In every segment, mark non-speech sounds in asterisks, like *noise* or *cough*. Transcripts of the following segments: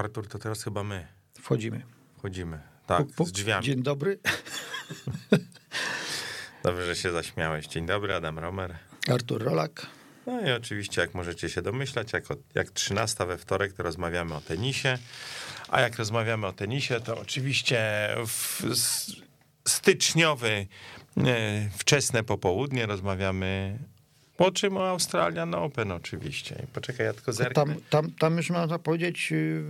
Artur, to teraz chyba my Wchodzimy. wchodzimy. Tak, Puk, puk. z drzwiami. Dzień dobry. *laughs* Dobrze, że się zaśmiałeś. Dzień dobry, Adam Romer. Artur Rolak. No i oczywiście, jak możecie się domyślać, jak, od- jak 13 we wtorek, to rozmawiamy o tenisie. A jak rozmawiamy o tenisie, to oczywiście w styczniowy, e, wczesne popołudnie rozmawiamy o czym? O Australian Open oczywiście. Poczekaj, ja tylko zerknę. Tam, tam, tam już można powiedzieć yy,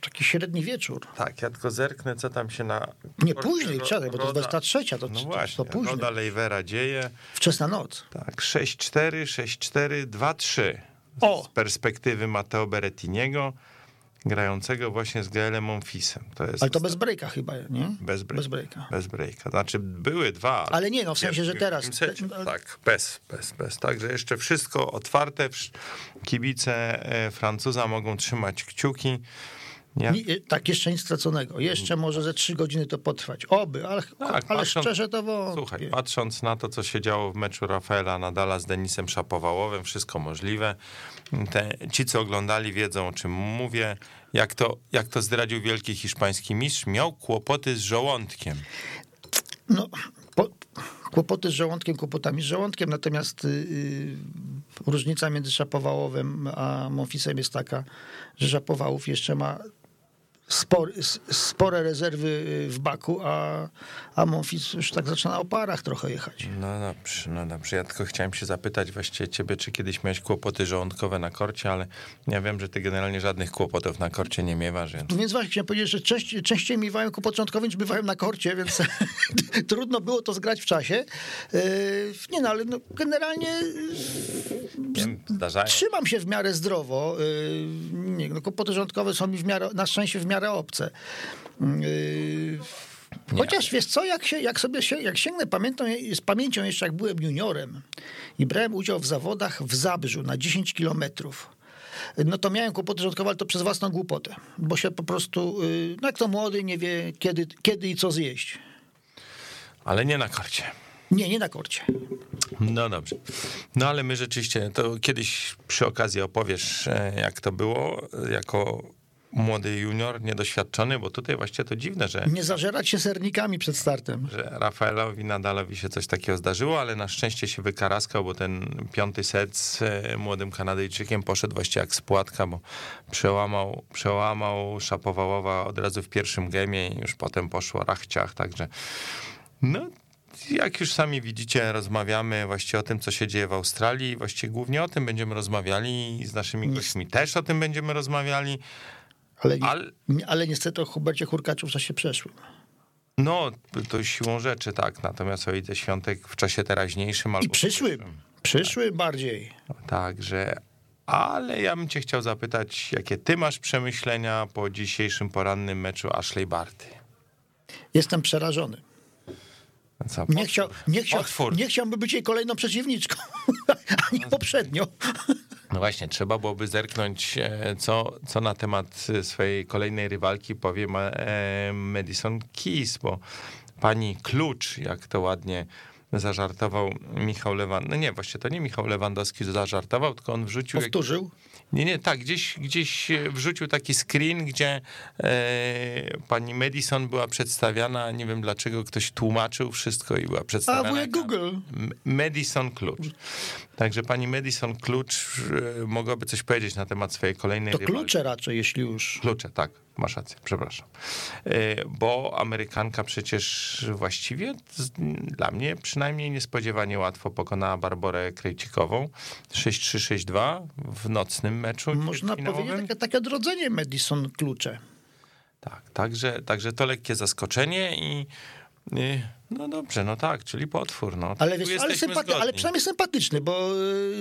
taki średni wieczór. Tak, ja tylko zerknę, co tam się na... Nie później, czekaj, bo to jest Roda- 23, to, No to, właśnie, to później. Roda Lejwera dzieje. Wczesna noc. Tak, 6-4, 6-4, 2-3. O! Z perspektywy Matteo Berettiniego, grającego właśnie z Gaelem Monfisem. To jest Ale to bez breaka chyba, nie? bez, break, bez breaka. Bez breaka. Znaczy były dwa. Ale nie, no w sensie, że teraz. secie. Te- Tak, bez, bez, bez. Także jeszcze wszystko otwarte. Kibice e, Francuza mogą trzymać kciuki. Nie? Tak, jeszcze nic straconego. Jeszcze może ze trzy godziny to potrwać. Oby, ale, Tak, ale patrząc- szczerze to wątpię. Słuchaj, patrząc na to, co się działo w meczu Rafaela Nadala z Denisem Szapowałowem, wszystko możliwe. Te, ci, co oglądali, wiedzą, o czym mówię. Jak to, jak to zdradził wielki hiszpański mistrz, miał kłopoty z żołądkiem. No, po, kłopoty z żołądkiem, kłopotami z żołądkiem, natomiast y, y, różnica między Szapowałowem a Monfisem jest taka, że Szapowałów jeszcze ma spory, spore rezerwy w baku, a, a Monfis już tak zaczyna o parach trochę jechać. No dobrze, no dobrze. Ja tylko chciałem się zapytać właściwie ciebie, czy kiedyś miałeś kłopoty żołądkowe na korcie, ale ja wiem, że ty generalnie żadnych kłopotów na korcie nie miewasz, więc... No Więc właśnie chciałem powiedzieć, że częściej, częściej miewają ku początkowi niż bywają na korcie, więc *laughs* trudno było to zgrać w czasie. Yy, Nie no, ale no, generalnie Wiem, zdarzają. Trzymam się w miarę zdrowo. Yy, Nie, no, kłopoty rządkowe są mi w miarę, na szczęście w miarę obce. Yy, Chociaż wiesz co, jak, się, jak sobie się, jak sięgnę pamiętą, z pamięcią jeszcze jak byłem juniorem i brałem udział w zawodach w Zabrzu na 10 kilometrów, no to miałem kłopoty rządkowe, ale to przez własną głupotę, bo się po prostu, yy, no jak to młody nie wie kiedy, kiedy i co zjeść. Ale nie na korcie. Nie, nie na korcie. No dobrze. No ale my rzeczywiście, to kiedyś przy okazji opowiesz, e, jak to było jako młody junior, niedoświadczony, bo tutaj właściwie to dziwne, że, Nie zażerać się sernikami przed startem. że Rafaelowi Nadalowi się coś takiego zdarzyło, ale na szczęście się wykaraskał, bo ten piąty set z e, młodym Kanadyjczykiem poszedł właściwie jak spłatka, bo przełamał, przełamał Szapowałowa od razu w pierwszym gemie i już potem poszło rachciach, także no jak już sami widzicie, rozmawiamy właściwie o tym, co się dzieje w Australii. Właściwie głównie o tym będziemy rozmawiali i z naszymi gośćmi też o tym będziemy rozmawiali. Ale, Ale- ale niestety o Hubercie Hurkaczu w czasie przeszłym. No, to siłą rzeczy, tak. Natomiast o Idze Świątek w czasie teraźniejszym albo I przyszłym. Przyszłym bardziej. Także, ale ja bym cię chciał zapytać, jakie ty masz przemyślenia po dzisiejszym porannym meczu Ashley Barty? Jestem przerażony. Co, Nie, chciał, nie, chciał, nie chciałbym być jej kolejną przeciwniczką, *laughs* ani poprzednią. No właśnie, trzeba byłoby zerknąć, e, co, co na temat e, swojej kolejnej rywalki powie e, Madison Keys, bo pani Klucz, jak to ładnie zażartował Michał Lewandowski, no nie, właśnie to nie Michał Lewandowski zażartował, tylko on wrzucił... jak- Powtórzył. Nie, nie, tak, gdzieś, gdzieś wrzucił taki screen, gdzie e, pani Madison była przedstawiana, nie wiem dlaczego ktoś tłumaczył wszystko i była A przedstawiana. wujek jako- Google. Madison Klucz. Także pani Madison Klucz e, mogłaby coś powiedzieć na temat swojej kolejnej To rywalki. klucze raczej, jeśli już. Klucze, tak, masz rację, przepraszam. E, Bo Amerykanka przecież właściwie dla mnie przynajmniej niespodziewanie łatwo pokonała Barborę Krejcikową 6-3-6-2 w nocnym meczu. Można powiedzieć takie, takie odrodzenie Madison klucze. Tak, także, także to lekkie zaskoczenie i no dobrze, no tak, czyli potwór. No. Ale, wiesz, ale, sympaty, ale przynajmniej sympatyczny, bo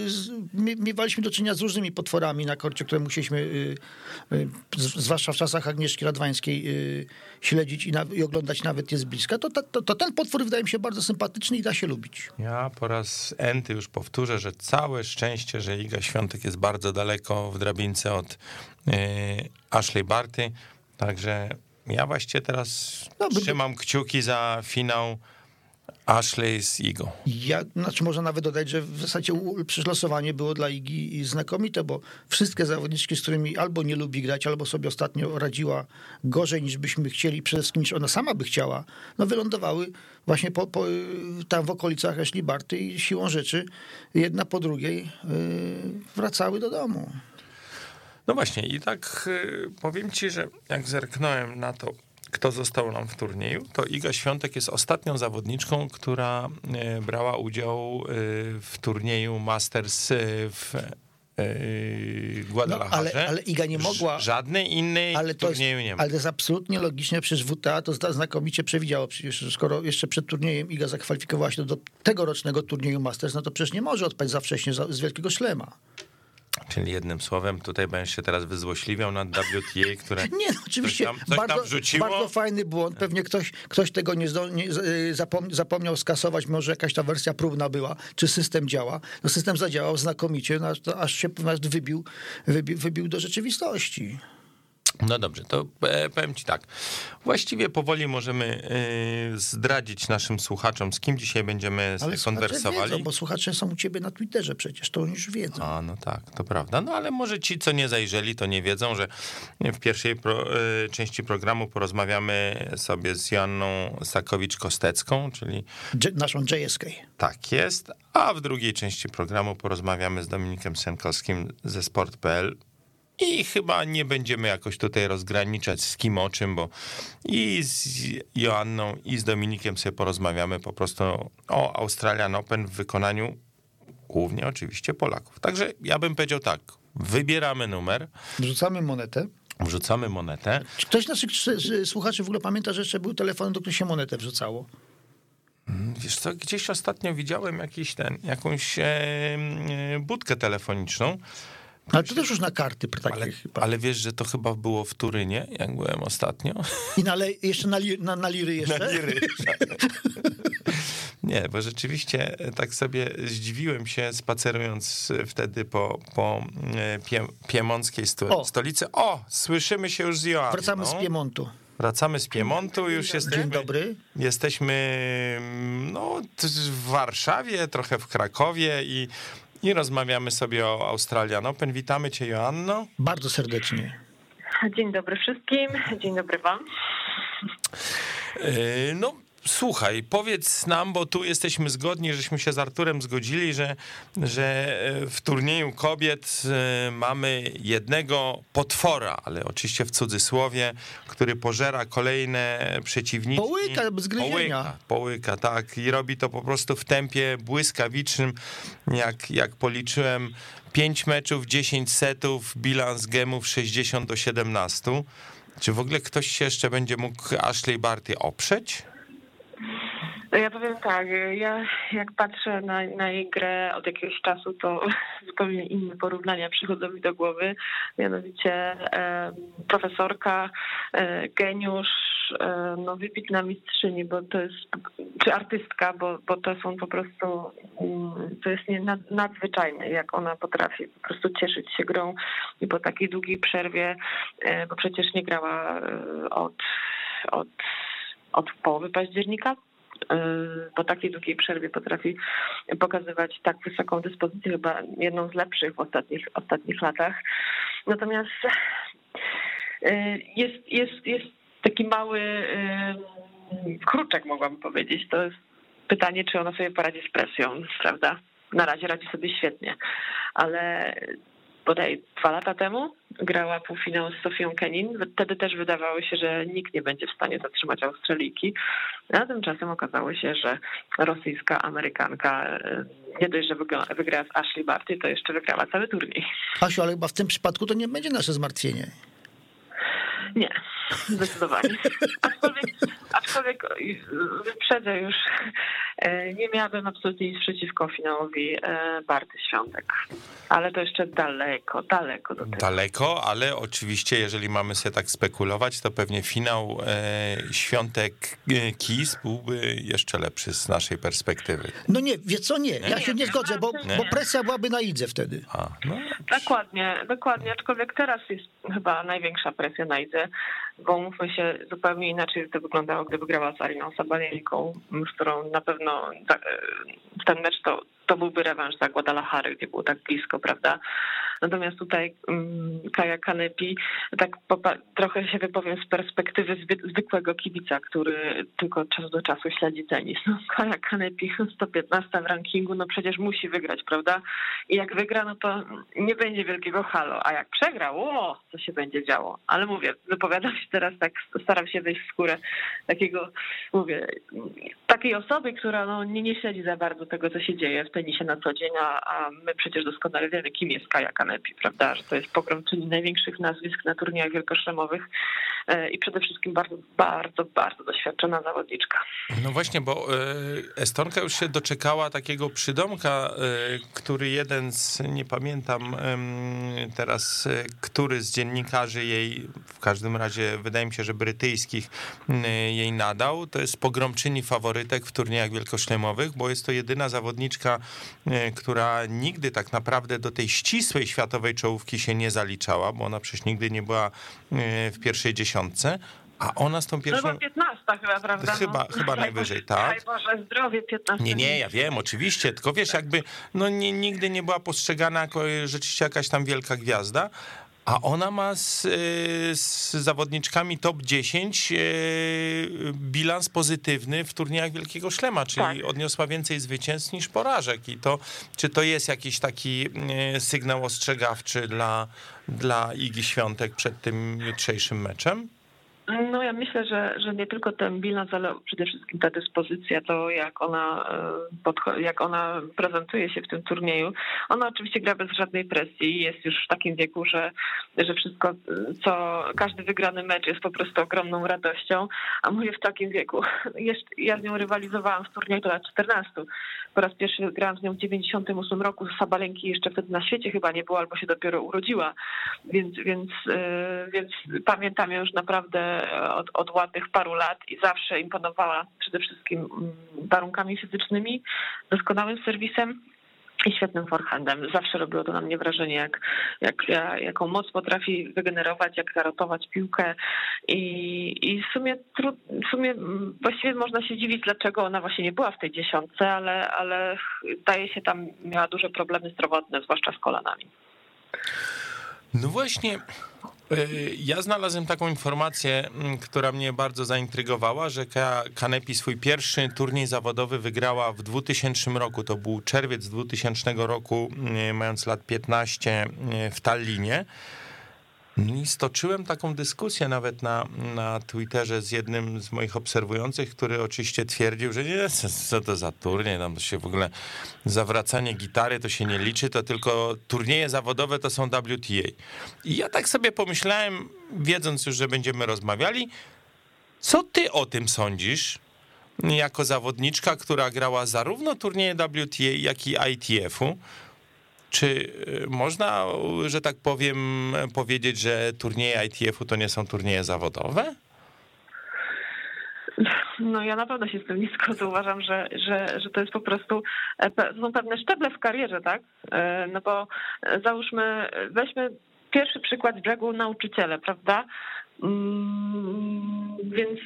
y, z- mie- miewaliśmy do czynienia z różnymi potworami na korcie, które musieliśmy, y, y, zwłaszcza w czasach Agnieszki Radwańskiej, y, śledzić i, na, i oglądać nawet je z bliska. To, to, to ten potwór wydaje mi się bardzo sympatyczny i da się lubić. Ja po raz enty już powtórzę, że całe szczęście, że Iga Świątek jest bardzo daleko w drabince od y, Ashley Barty, także ja właściwie teraz No, trzymam kciuki za finał Ashley z Igo. Ja, znaczy można nawet dodać, że w zasadzie przecież losowanie było dla Igi znakomite, bo wszystkie zawodniczki, z którymi albo nie lubi grać, albo sobie ostatnio radziła gorzej niż byśmy chcieli, przede wszystkim niż ona sama by chciała, no wylądowały właśnie po, po, tam w okolicach Ashley Barty i siłą rzeczy jedna po drugiej yy, wracały do domu. No właśnie i tak yy, powiem ci, że jak zerknąłem na to, kto został nam w turnieju, to Iga Świątek jest ostatnią zawodniczką, która e, brała udział e, w turnieju Masters w Guadalajara. No, ale, ale, Iga nie mogła. Żadnej innej ale to turnieju jest, nie ma. Ale to jest absolutnie logiczne, przecież WTA to znakomicie przewidziało. Przecież skoro jeszcze przed turniejem Iga zakwalifikowała się do, do tegorocznego turnieju Masters, no to przecież nie może odpaść za wcześnie z wielkiego szlema. Czyli jednym słowem, tutaj będziesz się teraz wyzłośliwiał nad WTA, *laughs* które. Nie, no, oczywiście. Coś tam, coś bardzo, tam wrzuciło. bardzo fajny błąd. Pewnie ktoś, ktoś tego nie, zdol, nie zapomniał skasować, może jakaś ta wersja próbna była, czy system działa. No, system zadziałał znakomicie, no, aż się wybił, wybił, wybił do rzeczywistości. No dobrze, to e, powiem ci tak. Właściwie powoli możemy e, zdradzić naszym słuchaczom, z kim dzisiaj będziemy ale konwersowali. Wiedzą, bo słuchacze są u ciebie na Twitterze przecież, to już wiedzą. A, no tak, to prawda. No ale może ci, co nie zajrzeli, to nie wiedzą, że w pierwszej pro, e, części programu porozmawiamy sobie z Janną Sakowicz-Kostecką, czyli... naszą JSK. Tak jest. A w drugiej części programu porozmawiamy z Dominikiem Senkowskim ze Sport.pl i chyba nie będziemy jakoś tutaj rozgraniczać z kim o czym, bo i z Joanną, i z Dominikiem sobie porozmawiamy po prostu o Australian Open w wykonaniu głównie oczywiście Polaków. Także ja bym powiedział tak, wybieramy numer. Wrzucamy monetę. Wrzucamy monetę. Czy ktoś z naszych słuchaczy w ogóle pamięta, że jeszcze był telefon, do którego się monetę wrzucało? Mm, wiesz co, gdzieś ostatnio widziałem jakiś ten, jakąś e, budkę telefoniczną, ale to też już na karty takie ale, chyba. Ale wiesz, że to chyba było w Turynie, jak byłem ostatnio. I na, jeszcze na, li, na, na liry jeszcze? Na liry. *laughs* Nie, bo rzeczywiście tak sobie zdziwiłem się spacerując wtedy po, po e, pie, piemonckiej sto, o. stolicy. O, słyszymy się już z Joanną. Wracamy z Piemontu. Wracamy z Piemontu, już jesteśmy. Dzień dobry. Jesteśmy no, w Warszawie, trochę w Krakowie i i rozmawiamy sobie o Australian Open. Witamy Cię, Joanno. Bardzo serdecznie. Dzień dobry wszystkim, dzień dobry Wam. E, no, Słuchaj, powiedz nam, bo tu jesteśmy zgodni, żeśmy się z Arturem zgodzili, że, że e, w turnieju kobiet e, mamy jednego potwora, ale oczywiście w cudzysłowie, który pożera kolejne przeciwniczki. Połyka bez gryzienia. Połyka, połyka, tak. I robi to po prostu w tempie błyskawicznym, jak, jak policzyłem. 5 meczów, 10 setów, bilans gemów 60 do 17. Czy w ogóle ktoś się jeszcze będzie mógł Ashley Barty oprzeć? No ja powiem tak, ja jak patrzę na, na jej grę od jakiegoś czasu, to *laughs* zupełnie inne porównania przychodzą mi do głowy. Mianowicie e, profesorka, e, geniusz, e, no wybitna mistrzyni, bo to jest, czy artystka, bo, bo to są po prostu, mm, to jest nie, nad, nadzwyczajne, jak ona potrafi po prostu cieszyć się grą i po takiej długiej przerwie, e, bo przecież nie grała e, od, od od połowy października po takiej długiej przerwie potrafi pokazywać tak wysoką dyspozycję, chyba jedną z lepszych w ostatnich, ostatnich latach. Natomiast y, jest, jest, jest taki mały y, kruczek, mogłabym powiedzieć. To jest pytanie, czy ona sobie poradzi z presją, prawda? Na razie radzi sobie świetnie, ale bodaj dwa lata temu grała półfinał z Sofią Kenin. Wtedy też wydawało się, że nikt nie będzie w stanie zatrzymać Australijki. A tymczasem okazało się, że rosyjska Amerykanka e, nie dość, że wygrała z Ashley Barty, to jeszcze wygrała cały turniej. Asiu, ale chyba w tym przypadku to nie będzie nasze zmartwienie. Nie, *laughs* zdecydowanie. Aczkolwiek, aczkolwiek wyprzedzę już E, nie miałabym absolutnie nic przeciwko finałowi e, Barty Świątek, ale to jeszcze daleko, daleko do tego. Daleko, ale oczywiście, jeżeli mamy sobie tak spekulować, to pewnie finał e, Świątek Kis byłby jeszcze lepszy z naszej perspektywy. No nie, wie co, nie, ja się nie zgodzę, bo, bo presja byłaby na Idze wtedy. A, no, Dokładnie, dokładnie, aczkolwiek teraz jest chyba największa presja na Idze, bo mówmy się, zupełnie inaczej to wyglądało, gdyby grała z Ariną Sabalenką, z którą na pewno ta- ten mecz to, to byłby rewanż za Guadalajary, gdzie było tak blisko, prawda? Natomiast tutaj mm, Kaja Kanepi, tak trochę się wypowiem z perspektywy zwy- zwykłego kibica, który tylko od czasu do czasu śledzi tenis. No, Kaja Kanepi 115 w rankingu, no przecież musi wygrać, prawda? I jak wygra, no to nie będzie wielkiego halo, a jak przegra, o, co się będzie działo. Ale mówię, wypowiadam się teraz tak, staram się wejść w skórę takiego, mówię, takiej osoby, która no, nie, nie śledzi za bardzo tego, co się dzieje w tenisie na co dzień, a, my przecież doskonale wiemy, kim jest Kaja Kanepi, prawda, że to jest pogromczyni największych nazwisk na turniejach wielkoszlemowych e, i przede wszystkim bardzo, bardzo, bardzo doświadczona zawodniczka. no właśnie, bo e, Estonka już się doczekała takiego przydomka, e, który jeden z, nie pamiętam teraz, który z dziennikarzy jej, w każdym razie wydaje mi się, że brytyjskich, jej nadał. To jest pogromczyni faworytek w turniejach wielkoszlemowych, bo jest to jedyna zawodniczka, która nigdy tak naprawdę do tej ścisłej światowej czołówki się nie zaliczała, bo ona przecież nigdy nie była e, w pierwszej dziesiątce. A ona z tą pierwszą. bo 15 chyba, prawda? Chyba- no. chyba *laughs* najwyżej, tak. Daj Boże, zdrowie 15. Nie, nie, ja wiem, oczywiście, tylko wiesz, jakby no nie, nigdy nie była postrzegana jako e, rzeczywiście jakaś tam wielka gwiazda, a ona ma z, e, z zawodniczkami top 10 e, bilans pozytywny w turniejach Wielkiego Szlema, czyli Tak. odniosła więcej zwycięstw niż porażek. I to, czy to jest jakiś taki e, sygnał ostrzegawczy dla, dla Igi Świątek przed tym jutrzejszym meczem? No ja myślę, że, że nie tylko ten bilans, ale przede wszystkim ta dyspozycja, to jak ona, e, jak ona prezentuje się w tym turnieju. Ona oczywiście gra bez żadnej presji i jest już w takim wieku, że, że wszystko, co każdy wygrany mecz jest po prostu ogromną radością, a mówię w takim wieku. *laughs* Jeszcze, ja z nią rywalizowałam w turnieju lat 14. Po raz pierwszy grałam z nią w 98 roku. Sabalenki jeszcze wtedy na świecie chyba nie było, albo się dopiero urodziła. Więc, więc, e, więc pamiętam ją już naprawdę od, od ładnych paru lat i zawsze imponowała przede wszystkim mm, warunkami fizycznymi, doskonałym serwisem i świetnym forehandem. Zawsze robiło to na mnie wrażenie, jak, jak, ja- jaką moc potrafi wygenerować, jak zarotować piłkę i, i w, sumie, w sumie właściwie można się dziwić, dlaczego ona właśnie nie była w tej dziesiątce, ale, ale zdaje się tam miała duże problemy zdrowotne, zwłaszcza z kolanami. No właśnie, ja znalazłem taką informację, m, która mnie bardzo zaintrygowała, że Ka- Kanepi swój pierwszy turniej zawodowy wygrała w 2000 roku. To był czerwiec 2000 roku, y, mając lat 15 y, w Tallinie. No I stoczyłem taką dyskusję nawet na, na Twitterze z jednym z moich obserwujących, który oczywiście twierdził, że nie, co- to za turniej, tam się w ogóle zawracanie gitary to się nie liczy, to tylko turnieje zawodowe to są WTA. I ja tak sobie pomyślałem, wiedząc już, że będziemy rozmawiali, co ty o tym sądzisz? Jako zawodniczka, która grała zarówno turnieje WTA, jak i ITF-u, czy y, można, że tak powiem, powiedzieć, że turnieje ITF-u to nie są turnieje zawodowe? No ja na pewno się z tym nie zgodzę. Uważam, że, że, że to jest po prostu, e, to są pewne szczeble w karierze, tak? E, No bo e, załóżmy, weźmy pierwszy przykład z brzegu nauczyciele, prawda? Mm, Więc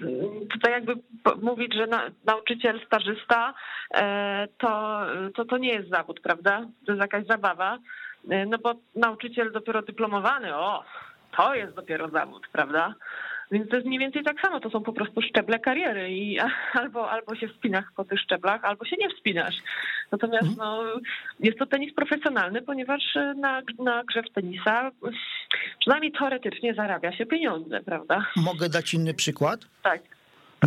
tutaj jakby mówić, że na, nauczyciel stażysta e, to, to to nie jest zawód, prawda? To jest jakaś zabawa. E, No bo nauczyciel dopiero dyplomowany, o, to jest dopiero zawód, prawda? Więc to jest mniej więcej tak samo, to są po prostu szczeble kariery i *laughs* albo, albo się wspinasz po tych szczeblach, albo się nie wspinasz. Natomiast no, jest to tenis profesjonalny, ponieważ na, na grze w tenisa przynajmniej teoretycznie zarabia się pieniądze, prawda? Mogę dać inny przykład? Tak.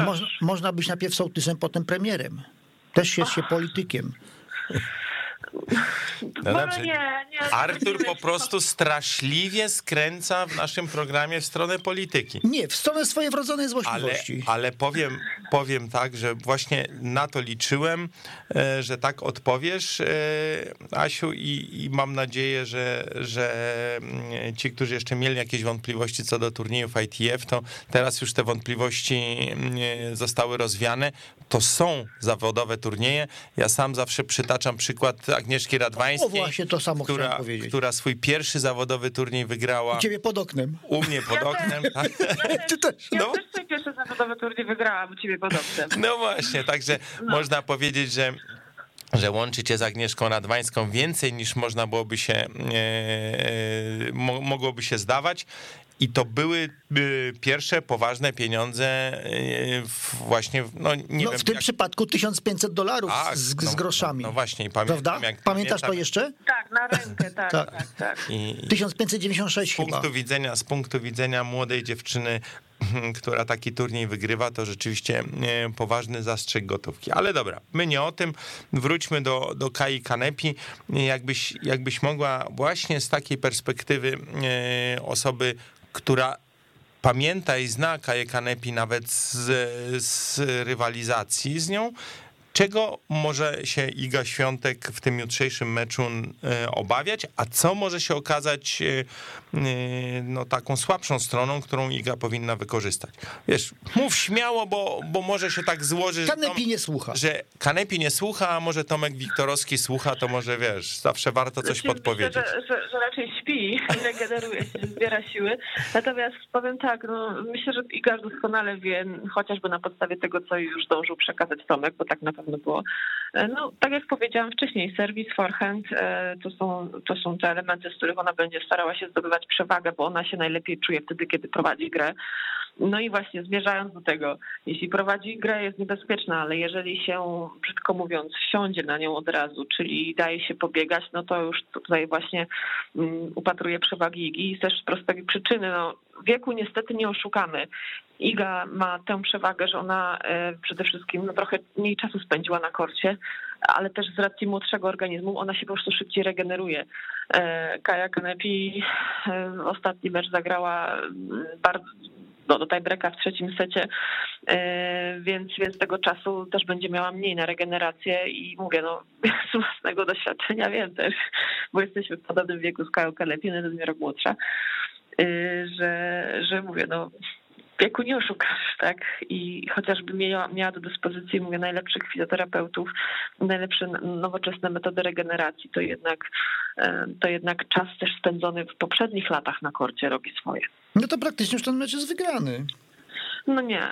Można, można być najpierw sołtysem, potem premierem. Też jest się politykiem. *laughs* No dobrze. Nie, nie, Artur po prostu straszliwie skręca w naszym programie w stronę polityki. Nie, w stronę swojej wrodzonej złośliwości. Ale, ale powiem, powiem tak, że właśnie na to liczyłem, e, że tak odpowiesz, e, Asiu, i, i mam nadzieję, że, że mm, ci, którzy jeszcze mieli jakieś wątpliwości co do turniejów ITF, to teraz już te wątpliwości mm, zostały rozwiane. To są zawodowe turnieje. Ja sam zawsze przytaczam przykład Agnieszki Radwańskiej, o, właśnie to samo która, powiedzieć. która swój pierwszy zawodowy turniej wygrała. U ciebie pod oknem. U mnie pod oknem. Ja tak. *laughs* Ty też. Ja no. też swój pierwszy zawodowy turniej wygrałam u ciebie pod oknem. No właśnie, także no. można powiedzieć, że że łączy cię z Agnieszką Radwańską więcej niż można byłoby się, e, e mogłoby się zdawać. I to były y, pierwsze poważne pieniądze y, właśnie, no nie no, wiem, W tym jak... przypadku 1500 dolarów tak, z, no, z, groszami. No, no właśnie, i pamiętam, Prawda? Jak Pamiętasz pamiętam, to jeszcze? Tak, na rękę, tak, tak, tak. tak. I, 1596 z punktu chyba. Widzenia, z punktu widzenia młodej dziewczyny *clears throat* która taki turniej wygrywa, to rzeczywiście poważny zastrzyk gotówki. Ale dobra, my nie o tym. Wróćmy do, do Kai Kanepi. Jakbyś, jakbyś mogła właśnie z takiej perspektywy osoby, która pamięta i zna Kaję Kanepi nawet z, z rywalizacji z nią, Czego może się Iga Świątek w tym jutrzejszym meczu e, obawiać, a co może się okazać e, e, no, taką słabszą stroną, którą Iga powinna wykorzystać? Wiesz, mów śmiało, bo, bo może się tak złoży, Kanepi nie słucha. że Kanepi nie słucha, a może Tomek Wiktorowski słucha, to może wiesz, zawsze warto coś znaczy, podpowiedzieć. Myślę, że, że, że, raczej śpi regeneruje *laughs* się, zbiera siły. Natomiast powiem tak, no, myślę, że Iga doskonale wie, chociażby na podstawie tego, co już zdążył przekazać Tomek, bo tak naprawdę pewno było. E, no, tak jak powiedziałam wcześniej, serwis, forehand e, to są, to są te elementy, z których ona będzie starała się zdobywać przewagę, bo ona się najlepiej czuje wtedy, kiedy prowadzi grę. No i właśnie zmierzając do tego, jeśli prowadzi grę, jest niebezpieczna, ale jeżeli się, brzydko mówiąc, wsiądzie na nią od razu, czyli daje się pobiegać, no to już tutaj właśnie um, upatruje przewagi Igi i też z prostej przyczyny, no wieku niestety nie oszukamy. Iga ma tę przewagę, że ona e, przede wszystkim no, trochę mniej czasu spędziła na korcie, ale też z racji młodszego organizmu ona się po prostu szybciej regeneruje. E, Kaja Kanepi e, ostatni mecz zagrała bardzo no, do tiebreaka w trzecim secie, więc, więc tego czasu też będzie miała mniej na regenerację i mówię, no *laughs* z własnego doświadczenia wiem też, bo jesteśmy w podobnym wieku z Kają Kanepi, jeden rok młodsza, że, że mówię, no nie oszukasz, tak? I chociażby miała, miała do dyspozycji, mówię, najlepszych fizjoterapeutów, najlepsze nowoczesne metody regeneracji, to jednak, e, to jednak czas też spędzony w poprzednich latach na korcie robi swoje. No to praktycznie już ten mecz jest wygrany. No nie,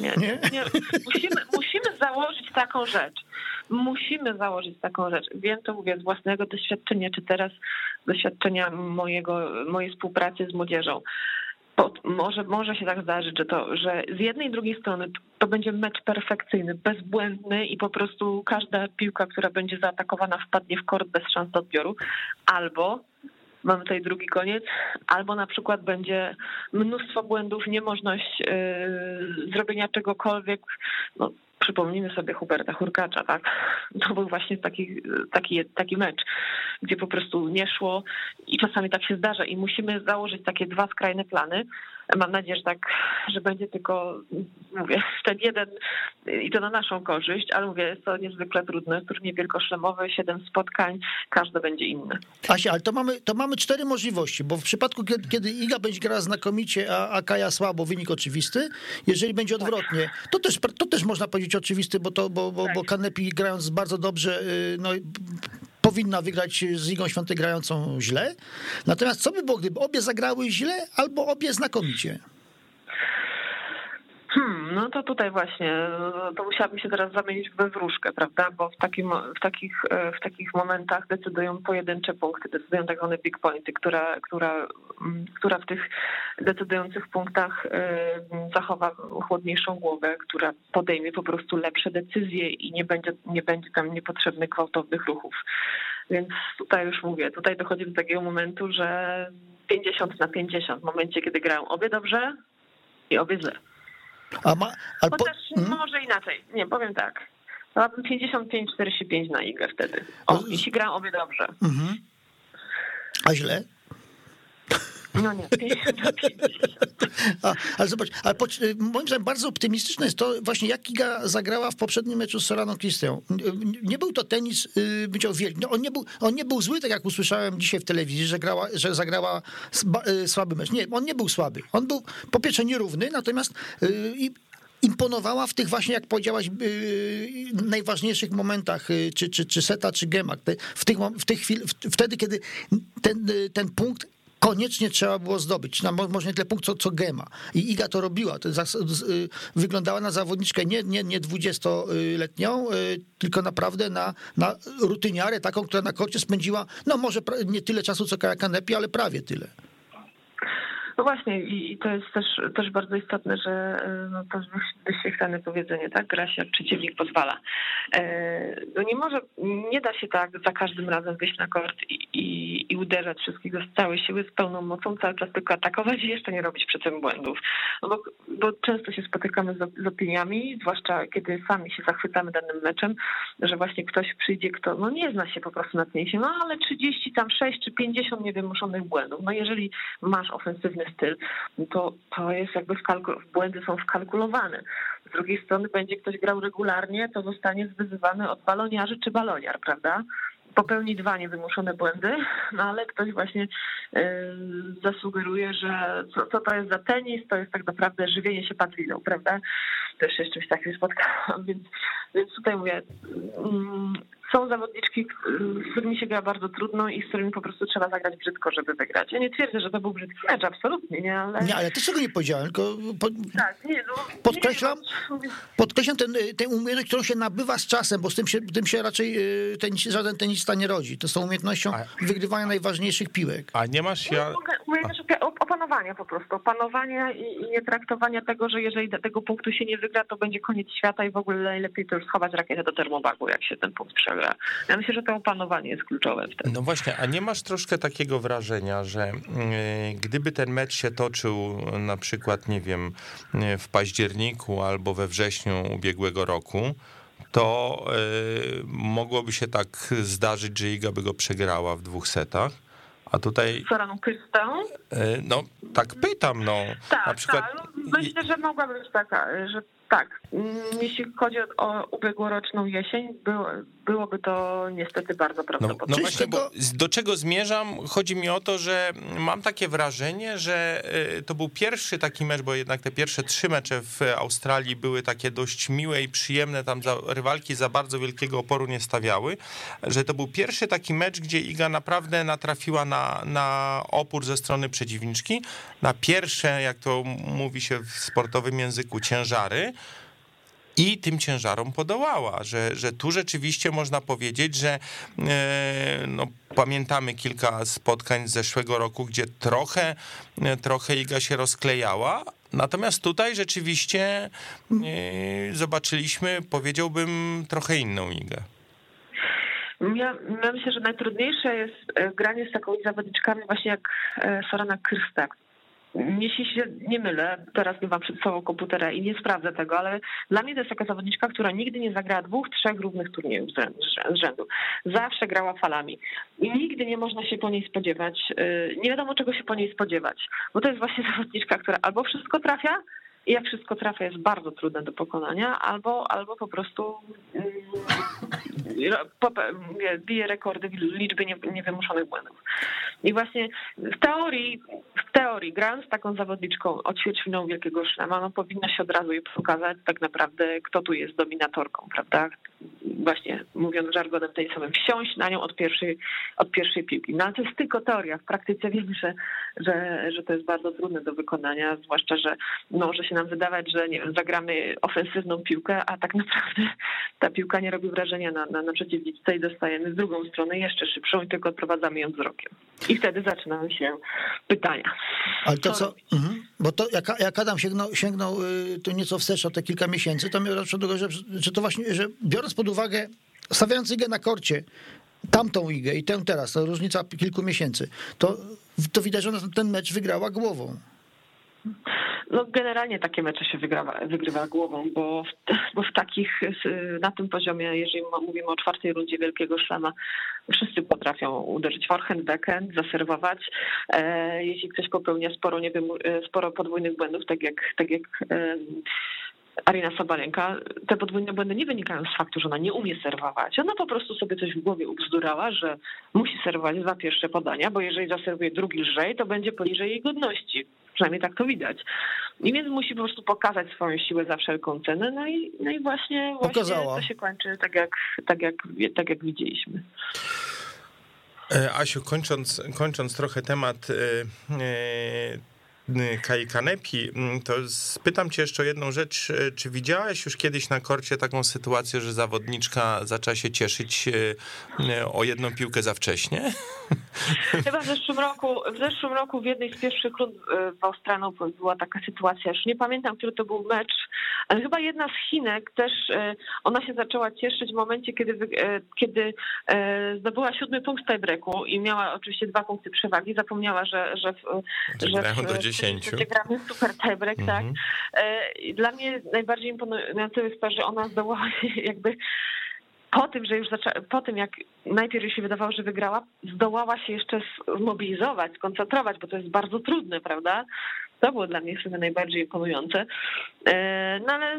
nie, nie. nie. Musimy, musimy założyć taką rzecz. Musimy założyć taką rzecz. Wiem to mówię z własnego doświadczenia, czy teraz doświadczenia mojego, mojej współpracy z młodzieżą może, może się tak zdarzyć, że, to, że z jednej i drugiej strony to będzie mecz perfekcyjny, bezbłędny i po prostu każda piłka, która będzie zaatakowana, wpadnie w kort bez szans do odbioru, albo mamy tutaj drugi koniec, albo na przykład będzie mnóstwo błędów, niemożność yy, zrobienia czegokolwiek. No, przypomnijmy sobie Huberta Hurkacza, tak? To był właśnie taki, taki, taki mecz, gdzie po prostu nie szło i czasami tak się zdarza i musimy założyć takie dwa skrajne plany, Mam nadzieję, że tak, że będzie tylko, mówię, ten jeden i to na naszą korzyść, ale mówię, jest to niezwykle trudne. Turniej wielkoszlemowy, siedem spotkań, każde będzie inne. Asia, ale to mamy, to mamy cztery możliwości, bo w przypadku, kiedy, kiedy Iga będzie grała znakomicie, a, a Kaja słabo, wynik oczywisty. Jeżeli będzie tak. odwrotnie, to też, to też można powiedzieć oczywisty, bo, to, bo, bo, bo tak. Kanepi grając bardzo dobrze, y, no, powinna wygrać z Ligą Świątek grającą źle. Natomiast co by było, gdyby obie zagrały źle albo obie znakomicie? No to tutaj właśnie, to musiałabym się teraz zamienić we wróżkę, prawda? Bo w, takim, w, takich, w takich momentach decydują pojedyncze punkty, decydują tak zwane big pointy, która, która, która w tych decydujących punktach zachowa chłodniejszą głowę, która podejmie po prostu lepsze decyzje i nie będzie, nie będzie tam niepotrzebnych gwałtownych ruchów. Więc tutaj już mówię, tutaj dochodzi do takiego momentu, że 50 na 50 w momencie, kiedy grają obie dobrze i obie źle. A ma, ale Chociaż po... hmm? może inaczej. Nie, powiem tak. Dałabym 55-45 na igę wtedy. O, jeśli gram obie dobrze. Mhm. A źle? No nie, 50 na 50. A, ale zobacz, ale po, moim zdaniem bardzo optymistyczne jest to właśnie jak Iga zagrała w poprzednim meczu z Soraną Christian. Nie był to tenis, y, bym chciał wielki. No, on, nie był, on nie był zły, tak jak usłyszałem dzisiaj w telewizji, że, grała, że zagrała y, słaby mecz. Nie, on nie był słaby. On był po pierwsze nierówny, natomiast y, imponowała w tych właśnie, jak powiedziałaś, najważniejszych momentach, czy, czy, czy seta, czy gema. W tych, w tych chwil, wtedy, kiedy ten, ten punkt koniecznie trzeba było zdobyć. Na, może nie tyle punkt, co, co Gema. I Iga to robiła. To zas, y, wyglądała na zawodniczkę nie, nie, nie 20-letnią, y, tylko naprawdę na, na rutyniarę, taką, która na korcie spędziła, no może nie tyle czasu, co Kaja Kanepi, ale prawie tyle. No właśnie i to jest też, też bardzo istotne, że e, no to wyświetlane powiedzenie, tak? Gra się jak przeciwnik pozwala. E, no nie może, nie da się tak za każdym razem wyjść na kort i, i, i uderzać wszystkiego z całej siły, z pełną mocą, cały czas tylko atakować i jeszcze nie robić przy tym błędów. No bo, bo często się spotykamy z, z opiniami, zwłaszcza kiedy sami się zachwycamy danym meczem, że właśnie ktoś przyjdzie, kto no nie zna się po prostu na tenisie, no ale 30 tam 6 czy 50 niewymuszonych błędów. No jeżeli masz ofensywny styl, no to to jest jakby błędy są wkalkulowane. Z drugiej strony będzie ktoś grał regularnie, to zostanie zwyzywany od baloniarzy czy baloniar, prawda? popełni dwa niewymuszone błędy, no ale ktoś właśnie yy, zasugeruje, że co, co, to jest za tenis, to jest tak naprawdę żywienie się padliną, prawda? Też się z czymś takim spotkałam, więc, więc tutaj mówię, yy, są zawodniczki, z którymi się gra bardzo trudno i z którymi po prostu trzeba zagrać brzydko, żeby wygrać. Ja nie twierdzę, że to był brzydki mecz, absolutnie nie, ale... Nie, ale też tego nie powiedziałem, tylko po... tak, nie, no, podkreślam, nie, podkreślam ten, tę umiejętność, którą się nabywa z czasem, bo z tym się, tym się raczej y, ten, żaden tenista nie rodzi. To z tą umiejętnością a... wygrywania najważniejszych piłek. A nie masz ja... Umiejętność opanowania po prostu, opanowania i, i nie traktowania tego, że jeżeli do tego punktu się nie wygra, to będzie koniec świata i w ogóle najlepiej to już schować rakietę do termobagu, jak się ten punkt przegra Ja myślę, że to opanowanie jest kluczowe wtedy. No właśnie, a nie masz troszkę takiego wrażenia, że mm, gdyby ten mecz się toczył na przykład, nie wiem, w październiku albo we wrześniu ubiegłego roku, to mogłoby się tak zdarzyć, że Iga by go przegrała w dwóch setach. A tutaj. Soraną? No, tak pytam, no. Tak, na przykład... tak. No, myślę, że mogłaby być taka, że tak, mm, jeśli chodzi o ubiegłoroczną jesień, było, byłoby to niestety bardzo prawdopodobne. No, no właśnie, bo do czego zmierzam? Chodzi mi o to, że mam takie wrażenie, że y, to był pierwszy taki mecz, bo jednak te pierwsze trzy mecze w Australii były takie dość miłe i przyjemne, tam za, rywalki za bardzo wielkiego oporu nie stawiały, że to był pierwszy taki mecz, gdzie Iga naprawdę natrafiła na, na opór ze strony przeciwniczki, na pierwsze, jak to mówi się w sportowym języku, ciężary, i tym ciężarom podołała, że, że tu rzeczywiście można powiedzieć, że e, no, pamiętamy kilka spotkań z zeszłego roku, gdzie trochę, e, trochę Iga się rozklejała, Natomiast tutaj rzeczywiście e, zobaczyliśmy, powiedziałbym, trochę inną Igę. Ja, ja, myślę, że najtrudniejsze jest granie z takimi zawodniczkami właśnie jak Sorana Krystak, jeśli się nie mylę, teraz nie mam przed sobą komputera i nie sprawdzę tego, ale dla mnie to jest taka zawodniczka, która nigdy nie zagrała dwóch, trzech równych turniejów z rzędu. Zawsze grała falami. I nigdy nie można się po niej spodziewać, y, nie wiadomo czego się po niej spodziewać, bo to jest właśnie *laughs* zawodniczka, która albo wszystko trafia, i jak wszystko trafia jest bardzo trudne do pokonania, albo, albo po prostu mm, *laughs* bije rekordy liczby niewymuszonych błędów. I właśnie w teorii, w teorii grając taką zawodniczką o ćwierćfinał Wielkiego Szlema, no powinno się od razu jej pokazać tak naprawdę, kto tu jest dominatorką, prawda? Właśnie mówiąc żargonem tenisowym, wsiąść na nią od pierwszej, od pierwszej piłki. No ale to jest tylko teoria. W praktyce wiemy, że, że, że to jest bardzo trudne do wykonania, zwłaszcza, że może się nam wydawać, że nie wiem, zagramy ofensywną piłkę, a tak naprawdę *laughs* ta piłka nie robi wrażenia na, na, na przeciwniczce i dostajemy z drugą stronę jeszcze szybszą i tylko odprowadzamy ją wzrokiem. I wtedy zaczynają się pytania. Ale to co, mhm. bo to jak, jak Adam sięgnął, sięgnął y, tu nieco wstecz o te kilka miesięcy, to miał do tego, że, że to właśnie, że biorąc pod uwagę, stawiając igę na korcie, tamtą igę i tę teraz, to różnica kilku miesięcy, to, to widać, że ten mecz wygrała głową. No generalnie takie mecze się wygrywa, wygrywa głową, bo w, bo w takich, na tym poziomie, jeżeli mówimy o czwartej rundzie Wielkiego Szlama, wszyscy potrafią uderzyć forehand, backhand, zaserwować. E, jeśli ktoś popełnia sporo, nie wiem, e, sporo podwójnych błędów, tak jak, tak jak Arina Sabalenka, te podwójne błędy nie wynikają z faktu, że ona nie umie serwować. Ona po prostu sobie coś w głowie ubzdurała, że musi serwować za pierwsze podania, bo jeżeli zaserwuje drugi lżej, to będzie poniżej jej godności. Przynajmniej tak to widać. I więc musi po prostu pokazać swoją siłę za wszelką cenę. No i, no i właśnie, właśnie to się kończy tak jak, tak, jak, tak jak widzieliśmy. E, Asiu, kończąc, kończąc trochę temat e, e, Kai Kanepi, mm, to spytam cię jeszcze o jedną rzecz. E, czy widziałeś już kiedyś na korcie taką sytuację, że zawodniczka zaczęła się cieszyć e, e, o jedną piłkę za wcześnie? *laughs* Chyba w zeszłym roku, w zeszłym roku w jednej z pierwszych rund w Australii była taka sytuacja, już nie pamiętam, który to był mecz, ale chyba jedna z Chinek też, ona się zaczęła cieszyć w momencie, kiedy, kiedy zdobyła siódmy punkt w tiebreaku i miała oczywiście dwa punkty przewagi, zapomniała, że, że, że w, do 10. Gramy super tiebreak, tak. Mhm. E, Dla mnie najbardziej imponujące jest to, że ona zdołała *laughs* jakby po tym, że już zaczęła, po tym jak najpierw jej się wydawało, że wygrała, zdołała się jeszcze zmobilizować, skoncentrować, bo to jest bardzo trudne, prawda? To było dla mnie chyba najbardziej imponujące. E, no ale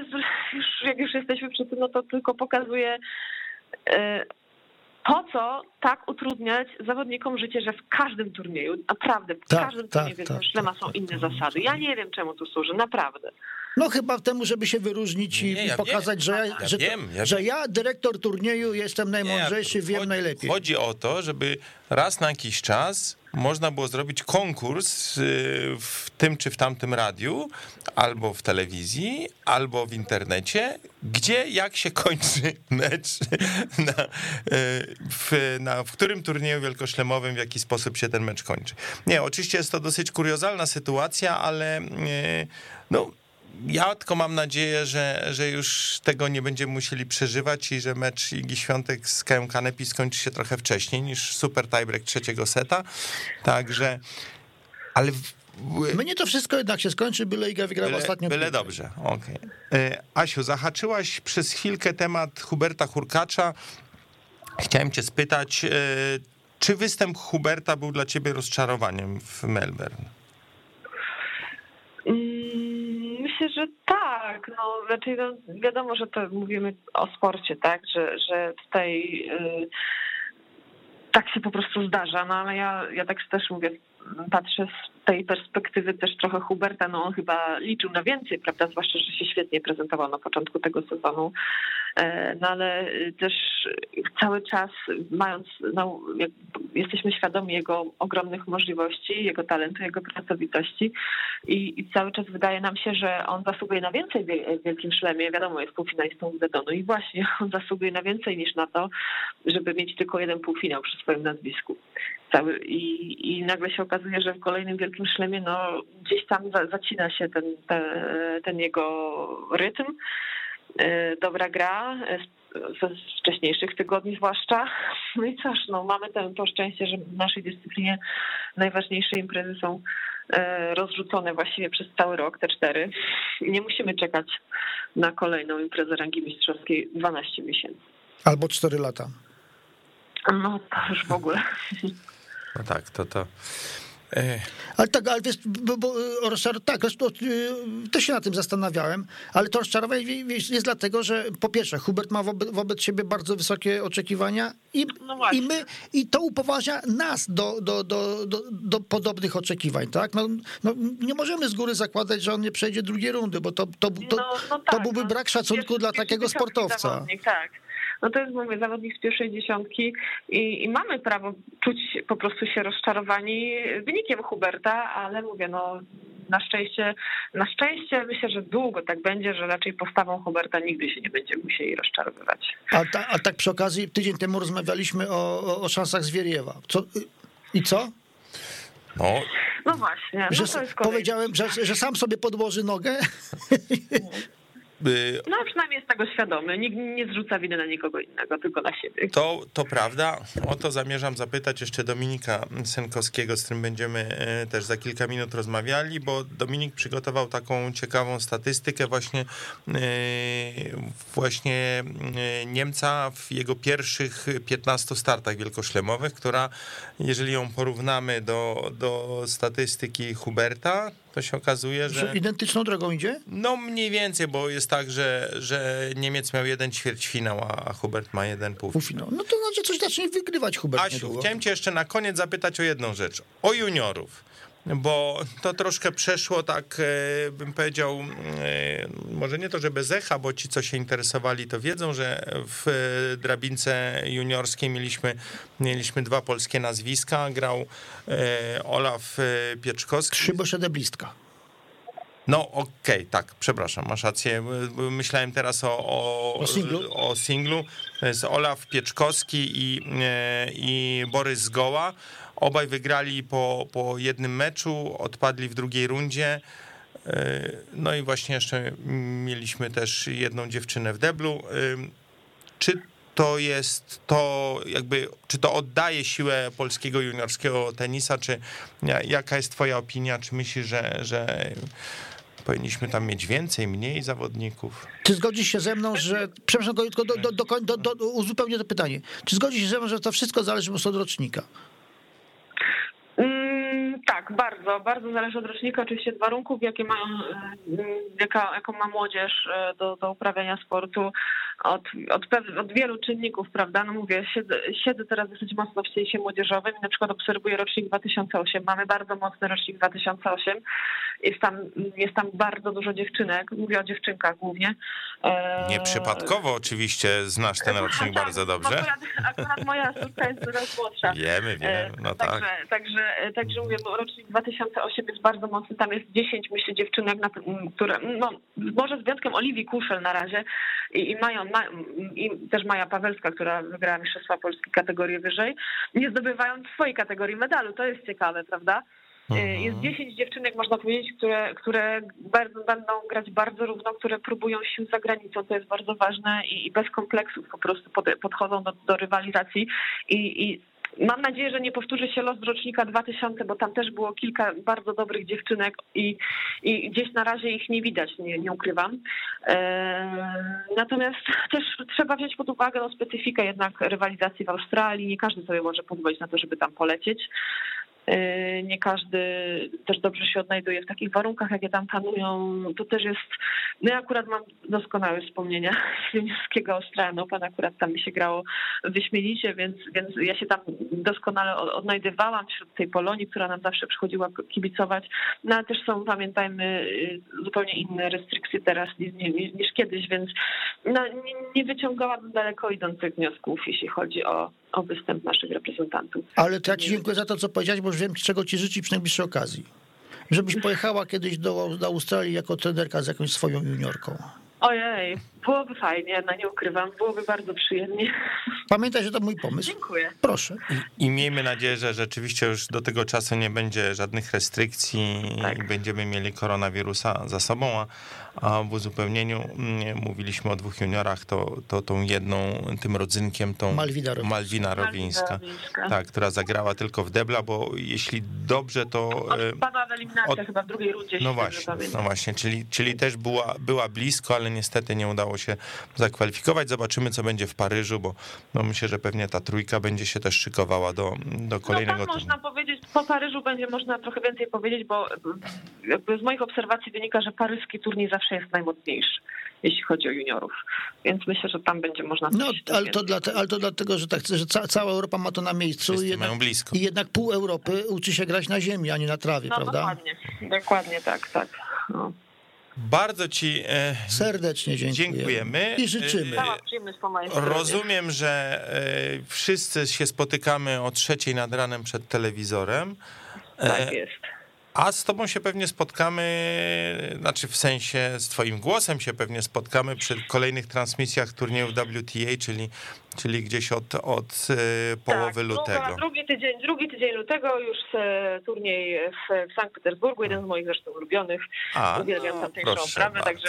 już, jak już jesteśmy przy tym, no to tylko pokazuje e, po co tak utrudniać zawodnikom życie, że w każdym turnieju, naprawdę, w tak, każdym tak, turnieju tak, Szlema tak, są inne tak, zasady. Ja nie wiem, czemu to służy, naprawdę. No chyba temu, żeby się wyróżnić i ja pokazać, wiem, że, ja, że, wiem, ja że ja, dyrektor turnieju, jestem najmądrzejszy, wiem chodzi, najlepiej. Chodzi o to, żeby raz na jakiś czas można było zrobić konkurs y, w tym czy w tamtym radiu, albo w telewizji, albo w internecie, gdzie jak się kończy *laughs* mecz, na, y, w, na, w którym turnieju wielkoszlemowym, w jaki sposób się ten mecz kończy. Nie, oczywiście jest to dosyć kuriozalna sytuacja, ale y, no ja tylko mam nadzieję, że, że już tego nie będziemy musieli przeżywać i że mecz Igi Świątek z Kają Kanepi skończy się trochę wcześniej niż super tiebreak trzeciego seta. Także, ale... Mnie to wszystko jednak się skończy, byle Iga wygrała byle, ostatnią Byle dobrze, okej. Okay. Asiu, zahaczyłaś przez chwilkę temat Huberta Hurkacza. Chciałem cię spytać, e, czy występ Huberta był dla ciebie rozczarowaniem w Melbourne? Myślę, że tak. No, raczej no, wiadomo, że to mówimy o sporcie, tak, że, że tutaj y, tak się po prostu zdarza, no ale ja, ja tak też mówię, patrzę z tej perspektywy też trochę Huberta, no on chyba liczył na więcej, prawda, zwłaszcza, że się świetnie prezentował na początku tego sezonu, no ale też cały czas mając, no, jesteśmy świadomi jego ogromnych możliwości, jego talentu, jego pracowitości i, i cały czas wydaje nam się, że on zasługuje na więcej w Wielkim Szlemie, wiadomo, jest półfinalistą Wimbledonu i właśnie *laughs* on zasługuje na więcej niż na to, żeby mieć tylko jeden półfinał przy swoim nazwisku. Cały, i, I nagle się okazuje, że w kolejnym Wielkim Szlemie no, gdzieś tam zacina się ten, ten jego rytm. E, dobra gra ze wcześniejszych tygodni zwłaszcza. No i cóż, no, mamy ten, to szczęście, że w naszej dyscyplinie najważniejsze imprezy są e, rozrzucone właściwie przez cały rok, te cztery. Nie musimy czekać na kolejną imprezę rangi mistrzowskiej 12 miesięcy. Albo 4 lata. No to już w ogóle. No tak, to to. E. Ale tak, ale wiesz, bo, bo tak, to, y, też się na tym zastanawiałem, ale to rozczarowanie jest dlatego, że po pierwsze, Hubert ma wobec, wobec siebie bardzo wysokie oczekiwania i, no i my, i to upoważnia nas do, do, do, do, do podobnych oczekiwań, tak? No, no, nie możemy z góry zakładać, że on nie przejdzie drugiej rundy, bo to, to, to, no, no tak, to byłby no. brak szacunku dla takiego sportowca. Tak no to jest, mówię, zawodnik z pierwszej dziesiątki i, i, mamy prawo czuć po prostu się rozczarowani wynikiem Huberta, ale mówię, no na szczęście, na szczęście myślę, że długo tak będzie, że raczej postawą Huberta nigdy się nie będziemy musieli rozczarowywać. A, ta, a tak przy okazji, tydzień temu rozmawialiśmy o, o, o szansach Zwieriewa. Co, I co? No, no właśnie. No że powiedziałem, że, że sam sobie podłoży nogę. Y, No przynajmniej jest tego świadomy. Nikt nie zrzuca winy na nikogo innego, tylko na siebie. To, to prawda. O to zamierzam zapytać jeszcze Dominika Senkowskiego, z którym będziemy e, też za kilka minut rozmawiali, bo Dominik przygotował taką ciekawą statystykę właśnie e, właśnie Niemca w jego pierwszych 15 startach wielkoszlemowych, która jeżeli ją porównamy do, do statystyki Huberta, to się okazuje, że... Że identyczną drogą idzie? No mniej więcej, bo jest tak, że, że Niemiec miał jeden ćwierćfinał, a Hubert ma jeden półfinał. No to znaczy coś zacznie wygrywać Hubert Asiu, niedługo. chciałem cię jeszcze na koniec zapytać o jedną rzecz. O juniorów. Bo to troszkę przeszło tak, e, bym powiedział, e, może nie to, że bez echa, bo ci, co się interesowali, to wiedzą, że w e, drabince juniorskiej mieliśmy, mieliśmy dwa polskie nazwiska. Grał Olaf Pieczkowski. Trzy, bo Szedeblistka. No okej, tak, przepraszam, masz rację. Myślałem teraz o, o, O singlu? o singlu. To jest Olaf Pieczkowski i, i Borys Zgoła. Obaj wygrali po, po jednym meczu, odpadli w drugiej rundzie. E, No i właśnie jeszcze mieliśmy też jedną dziewczynę w deblu. E, Czy to jest to jakby, czy to oddaje siłę polskiego juniorskiego tenisa, czy ja- jaka jest twoja opinia, czy myślisz, że, że powinniśmy tam mieć więcej, mniej zawodników? Czy zgodzisz się ze mną, że. Przepraszam, tylko do, do, do, do, uzupełnię to pytanie. Czy zgodzisz się ze mną, że to wszystko zależy od rocznika? Mm, tak, bardzo, bardzo zależy od rocznika, oczywiście od warunków, jakie mają, mm, jaka, jaką ma młodzież e, do, do uprawiania sportu, od, od, pew- od wielu czynników, prawda? No mówię, siedzę, siedzę teraz dosyć mocno w sensie młodzieżowym i na przykład obserwuję rocznik 2008. Mamy bardzo mocny rocznik 2008. Jest tam, jest tam bardzo dużo dziewczynek, mówię o dziewczynkach głównie. E, Nieprzypadkowo oczywiście znasz ten rocznik *laughs* tak, bardzo dobrze. Akurat, akurat moja córka jest coraz młodsza. Wiemy, wiemy, no tak. Także, także, także mówię, bo rocznik 2008 jest bardzo mocny, tam jest 10, myślę, dziewczynek, na, które, no, może z wyjątkiem Oliwii Kuszel na razie i, i mają, ma, i też Maja Pawelska, która wygrała Mistrzostwa Polski kategorię wyżej, nie zdobywają w swojej kategorii medalu, to jest ciekawe, prawda? Mhm. Jest 10 dziewczynek, można powiedzieć, które, które bardzo, będą grać bardzo równo, które próbują sił za granicą, to jest bardzo ważne i, i bez kompleksów po prostu pod, podchodzą do, do rywalizacji i, i Mam nadzieję, że nie powtórzy się los rocznika 2000, bo tam też było kilka bardzo dobrych dziewczynek i, i gdzieś na razie ich nie widać, nie, nie ukrywam. E, natomiast też trzeba wziąć pod uwagę no, specyfikę jednak rywalizacji w Australii. Nie każdy sobie może pozwolić na to, żeby tam polecieć. E, Nie każdy też dobrze się odnajduje w takich warunkach, jakie tam panują. To też jest. No ja akurat mam doskonałe wspomnienia *laughs* z juniorskiego Australian Open. Akurat tam mi się grało wyśmienicie, więc, więc ja się tam doskonale od- odnajdywałam wśród tej Polonii, która nam zawsze przychodziła kibicować. No ale też są, pamiętajmy, y, zupełnie inne restrykcje teraz niż kiedyś, więc no, nie, nie wyciągałabym daleko idących wniosków, jeśli chodzi o, o występ naszych reprezentantów. Ale to ja ci dziękuję za to, co powiedziałeś, bo już wiem, czego ci życzyć przy najbliższej okazji. Żebyś pojechała kiedyś do, do Australii jako trenerka z jakąś swoją juniorką. Ojej, byłoby fajnie, no nie ukrywam, byłoby bardzo przyjemnie. Pamiętaj, że to mój pomysł. Dziękuję. Proszę. I miejmy nadzieję, że rzeczywiście już do tego czasu nie będzie żadnych restrykcji Tak. i będziemy mieli koronawirusa za sobą, a, a w uzupełnieniu mm, mówiliśmy o dwóch juniorach, to, to tą jedną, tym rodzynkiem, tą Malwina Rowińska. Malwina Rowińska, Rowińska. tak, która zagrała tylko w debla, bo jeśli dobrze, to... e, Odpadła w eliminacji od- chyba w drugiej rundzie. No właśnie, no właśnie, czyli, czyli też była, była blisko, ale niestety nie udało się zakwalifikować. Zobaczymy, co będzie w Paryżu, bo no myślę, że pewnie ta trójka będzie się też szykowała do, do kolejnego no tam turnieju. można powiedzieć, po Paryżu będzie można trochę więcej powiedzieć, bo jakby z moich obserwacji wynika, że paryski turniej zawsze jest najmocniejszy, jeśli chodzi o juniorów. Więc myślę, że tam będzie można No, ale to, więcej dlate, ale to dlatego, że, tak, że ca, cała Europa ma to na miejscu i jednak, mają blisko. i jednak pół Europy uczy się grać na ziemi, a nie na trawie, No prawda? dokładnie, dokładnie tak, tak. No. Bardzo ci e, Serdecznie dziękujemy. Dziękujemy. I życzymy. E, rozumiem, że e, wszyscy się spotykamy o trzeciej nad ranem przed telewizorem. Tak jest. A z tobą się pewnie spotkamy, znaczy w sensie z twoim głosem się pewnie spotkamy przy kolejnych transmisjach turniejów WTA, czyli, czyli gdzieś od, od y, połowy tak, lutego. Druga, drugi, tydzień, drugi tydzień lutego już e, turniej w, w Sankt Petersburgu, jeden z moich zresztą ulubionych. A, Uwielbiam no, tamtejszą także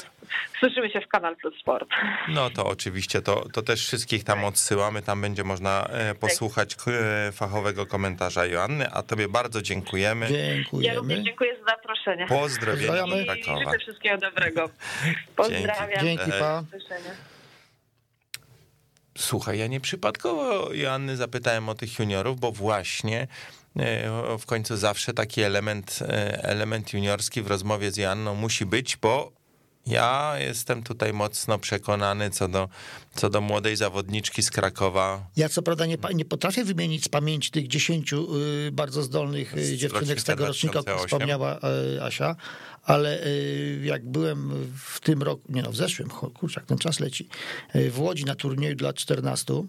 słyszymy się w Kanal Plus Sport. No to oczywiście, to, to też wszystkich tam odsyłamy, tam będzie można e, posłuchać k- e, fachowego komentarza Joanny, a tobie bardzo dziękujemy. Ja Dziękujemy. również dziękuję za zaproszenie. Pozdrowienia Pozdrawiamy. I życzę wszystkiego dobrego. *laughs* Pozdrawiam. Dzięki, pa. Słuchaj, ja nie przypadkowo Joanny zapytałem o tych juniorów, bo właśnie e, w końcu zawsze taki element, e, element juniorski w rozmowie z Joanną musi być, bo ja jestem tutaj mocno przekonany co do, co do młodej zawodniczki z Krakowa. Ja co prawda nie, nie potrafię wymienić z pamięci tych dziesięciu y, bardzo zdolnych y, Z dziewczynek z tego rocznika o którym 2008. wspomniała y, Asia, ale jak byłem w tym roku, nie no, w zeszłym, kurczak, ten czas leci, w Łodzi na turnieju dla 14,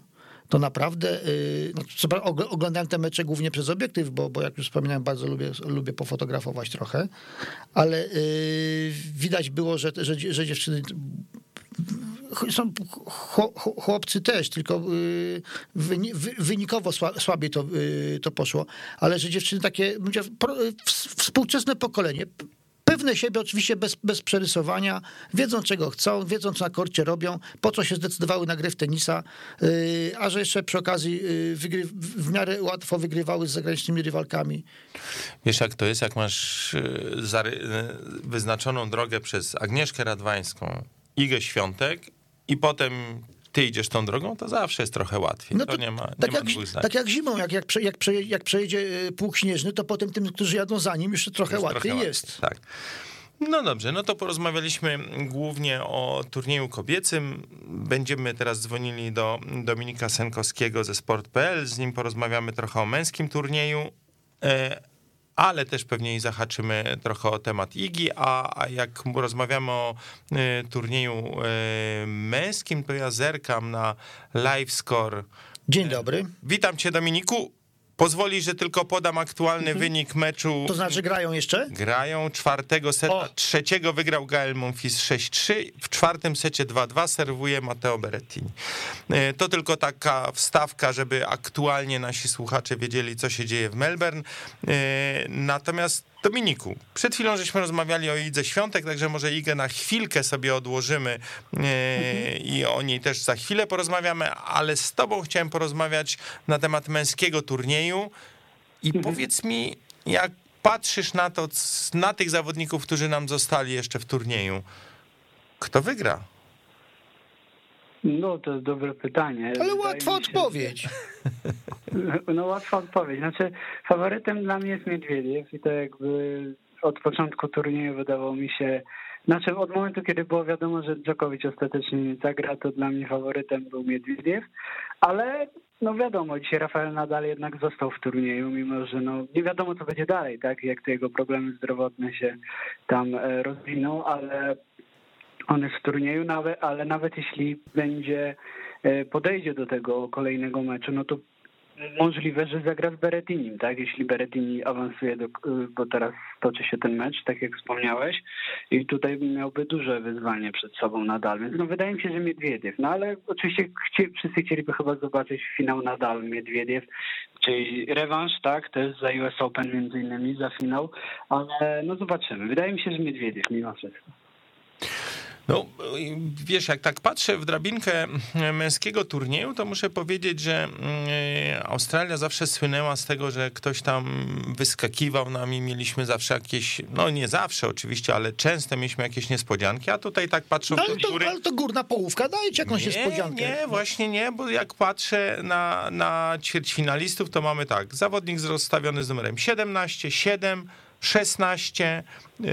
to naprawdę, y, no, oglądałem te mecze głównie przez obiektyw, bo, bo jak już wspominałem, bardzo lubię, lubię pofotografować trochę, ale y, widać było, że, że, że dziewczyny są chło- chło- chłopcy też, tylko y, wyni- wy- wynikowo sła- słabiej to, to poszło, ale że dziewczyny takie, współczesne pokolenie, pewne siebie oczywiście bez, bez przerysowania, wiedzą czego chcą, wiedzą co na korcie robią, po co się zdecydowały na grę w tenisa, y, a że jeszcze przy okazji y, wygry, w miarę łatwo wygrywały z zagranicznymi rywalkami. Wiesz jak to jest, jak masz e, wyznaczoną drogę przez Agnieszkę Radwańską, Igę Świątek i potem ty idziesz tą drogą, to zawsze jest trochę łatwiej. No to, to nie ma, nie tak, ma jak, tak jak zimą, jak, jak, prze, jak, przeje, jak przejedzie y, pług śnieżny, to potem tym, którzy jadą za nim, jeszcze trochę Jest łatwiej trochę jest. Tak. No dobrze, no to porozmawialiśmy głównie o turnieju kobiecym. Będziemy teraz dzwonili do Dominika Senkowskiego ze Sport.pl. Z nim porozmawiamy trochę o męskim turnieju, e, ale też pewnie zahaczymy trochę o temat Igi, a, a jak rozmawiamy o e, turnieju e, męskim, to ja zerkam na live score. Dzień dobry. Witam cię Dominiku. Pozwoli, że tylko podam aktualny wynik meczu. To znaczy grają jeszcze? Grają czwartego seta, O. trzeciego wygrał Gael Monfils 6-3, w czwartym secie 2-2 serwuje Matteo Berrettini. E, To tylko taka wstawka, żeby aktualnie nasi słuchacze wiedzieli, co się dzieje w Melbourne. E, Natomiast Dominiku, przed chwilą żeśmy rozmawiali o Idze Świątek, także może Igę na chwilkę sobie odłożymy e, i o niej też za chwilę porozmawiamy, ale z tobą chciałem porozmawiać na temat męskiego turnieju. I powiedz mi, jak patrzysz na to, na tych zawodników, którzy nam zostali jeszcze w turnieju, kto wygra? No, to jest dobre pytanie. Ale łatwa się, odpowiedź. *laughs* No łatwa odpowiedź. Znaczy, faworytem dla mnie jest Niedźwiediew i to jakby od początku turnieju wydawało mi się, znaczy od momentu, kiedy było wiadomo, że Djokovic ostatecznie nie zagra, to dla mnie faworytem był Miedwiediew, ale no wiadomo, dzisiaj Rafael Nadal jednak został w turnieju, mimo że no nie wiadomo, co będzie dalej, tak, jak te jego problemy zdrowotne się tam e, rozwiną, ale on jest w turnieju, nawet, ale nawet jeśli będzie e, podejdzie do tego kolejnego meczu, no to możliwe, że zagra z Berettinim, tak? Jeśli Berettini awansuje, do, bo teraz toczy się ten mecz, tak jak wspomniałeś, i tutaj miałby duże wyzwanie przed sobą nadal, więc no wydaje mi się, że Miedwiediew, no ale oczywiście chci, wszyscy chcieliby chyba zobaczyć finał nadal Miedwiediew, czyli rewanż, tak, też za US Open między innymi, za finał, ale no zobaczymy. Wydaje mi się, że Miedwiediew mimo wszystko. No, wiesz, jak tak patrzę w drabinkę męskiego turnieju, to muszę powiedzieć, że mm, Australia zawsze słynęła z tego, że ktoś tam wyskakiwał nami, mieliśmy zawsze jakieś, no nie zawsze oczywiście, ale często mieliśmy jakieś niespodzianki, a tutaj tak patrzą No, ale, to, góry. ale to górna połówka, dajcie jakąś niespodziankę. Nie, właśnie nie, bo jak patrzę na, na ćwierćfinalistów, to mamy tak, zawodnik rozstawiony z numerem 17, 7, 16, yy,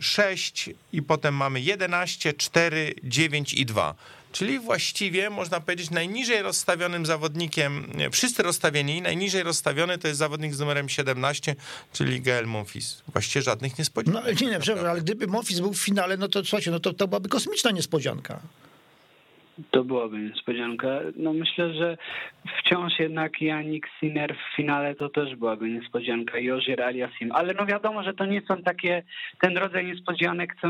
6 i potem mamy 11, 4, 9 i 2. Czyli właściwie można powiedzieć najniżej rozstawionym zawodnikiem, wszyscy rozstawieni, najniżej rozstawiony to jest zawodnik z numerem 17, czyli Gael Monfils. Właściwie żadnych No niespodzianek. ale nie, nie, przepraszam, ale gdyby Monfils był w finale, no to słuchajcie, no to, to byłaby kosmiczna niespodzianka. To byłaby niespodzianka. No myślę, że wciąż jednak Janik Sinner w finale to też byłaby niespodzianka i Ożier Aliasim. Ale no wiadomo, że to nie są takie ten rodzaj niespodzianek, co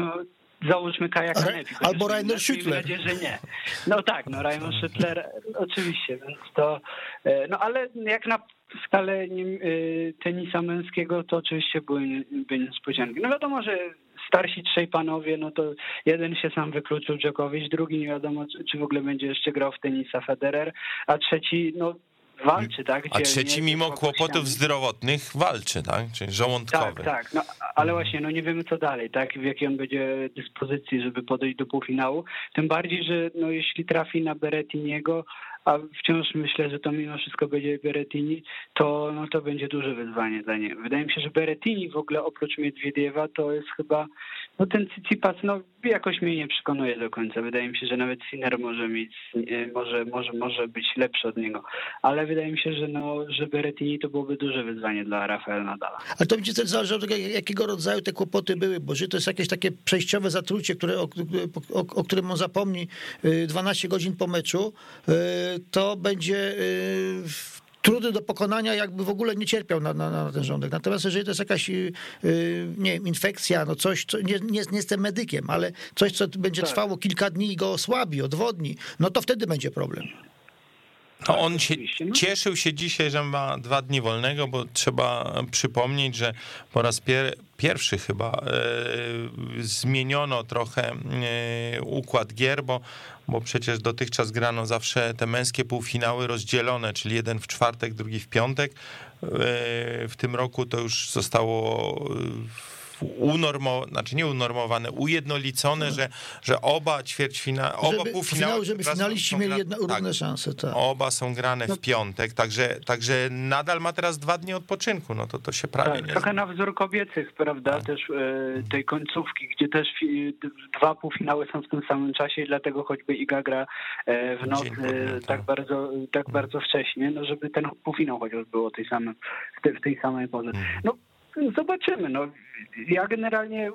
załóżmy Kaja Kanepi. albo Rainer Schüttler. nadzieję, że nie. No tak, no Rainer Schüttler *laughs* oczywiście, więc to, e, no ale jak na skalę y, tenisa męskiego, to oczywiście były niespodzianki. No wiadomo, że starsi trzej panowie, no to jeden się sam wykluczył Djokovic, drugi nie wiadomo, czy, czy w ogóle będzie jeszcze grał w tenisa Federer, a trzeci, no walczy, tak? A Gdzie trzeci nie- mimo kłopotów zdrowotnych walczy, tak? Czyli żołądkowy. Tak, tak. No, ale właśnie, no nie wiemy co dalej, tak? W jakiej on będzie dyspozycji, żeby podejść do półfinału. Tym bardziej, że no jeśli trafi na Berettiniego, a wciąż myślę, że to mimo wszystko będzie Berettini, to no to będzie duże wyzwanie dla niego. Wydaje mi się, że Berettini w ogóle oprócz Miedwiediewa to jest chyba, no ten Tsitsipas, no jakoś mnie nie przekonuje do końca. Wydaje mi się, że nawet Sinner może mieć, e, może, może, może być lepszy od niego. Ale wydaje mi się, że no, że Berettini to byłoby duże wyzwanie dla Rafaela Nadala. Ale to będzie też zależy od tego, jak- jakiego rodzaju te kłopoty były, bo że to jest jakieś takie przejściowe zatrucie, które, o, o, o którym on zapomni y, 12 godzin po meczu, y, to będzie y, trudny do pokonania, jakby w ogóle nie cierpiał na, na, na ten żołądek. Natomiast jeżeli to jest jakaś, y, y, nie wiem, infekcja, no coś, co, nie, nie, nie jestem medykiem, ale coś, co będzie Tak. trwało kilka dni i go osłabi, odwodni, no to wtedy będzie problem. To on się no. cieszył się dzisiaj, że ma dwa dni wolnego, bo trzeba przypomnieć, że po raz pier pierwszy chyba e, zmieniono trochę e, układ gier, bo, bo przecież dotychczas grano zawsze te męskie półfinały rozdzielone, czyli jeden w czwartek, drugi w piątek. E, w tym roku to już zostało e, unormowane, znaczy nie unormowane, ujednolicone, że, że oba ćwierćfina, oba Żeby, półfinały... finały, żeby finaliści mieli gra- jedno, tak, równe szanse. Tak. Oba są grane No. w piątek, także, także nadal ma teraz dwa dni odpoczynku, no to to się prawie Tak, nie trochę na wzór kobiecych, prawda, Tak. też e, tej końcówki, gdzie też fi, d- dwa półfinały są w tym samym czasie i dlatego choćby Iga gra e, w nocy e, tak. tak bardzo, tak bardzo wcześnie, no żeby ten półfinał chociaż był o tej samym, w, te, w tej samej porze. Mhm. No zobaczymy, no ja generalnie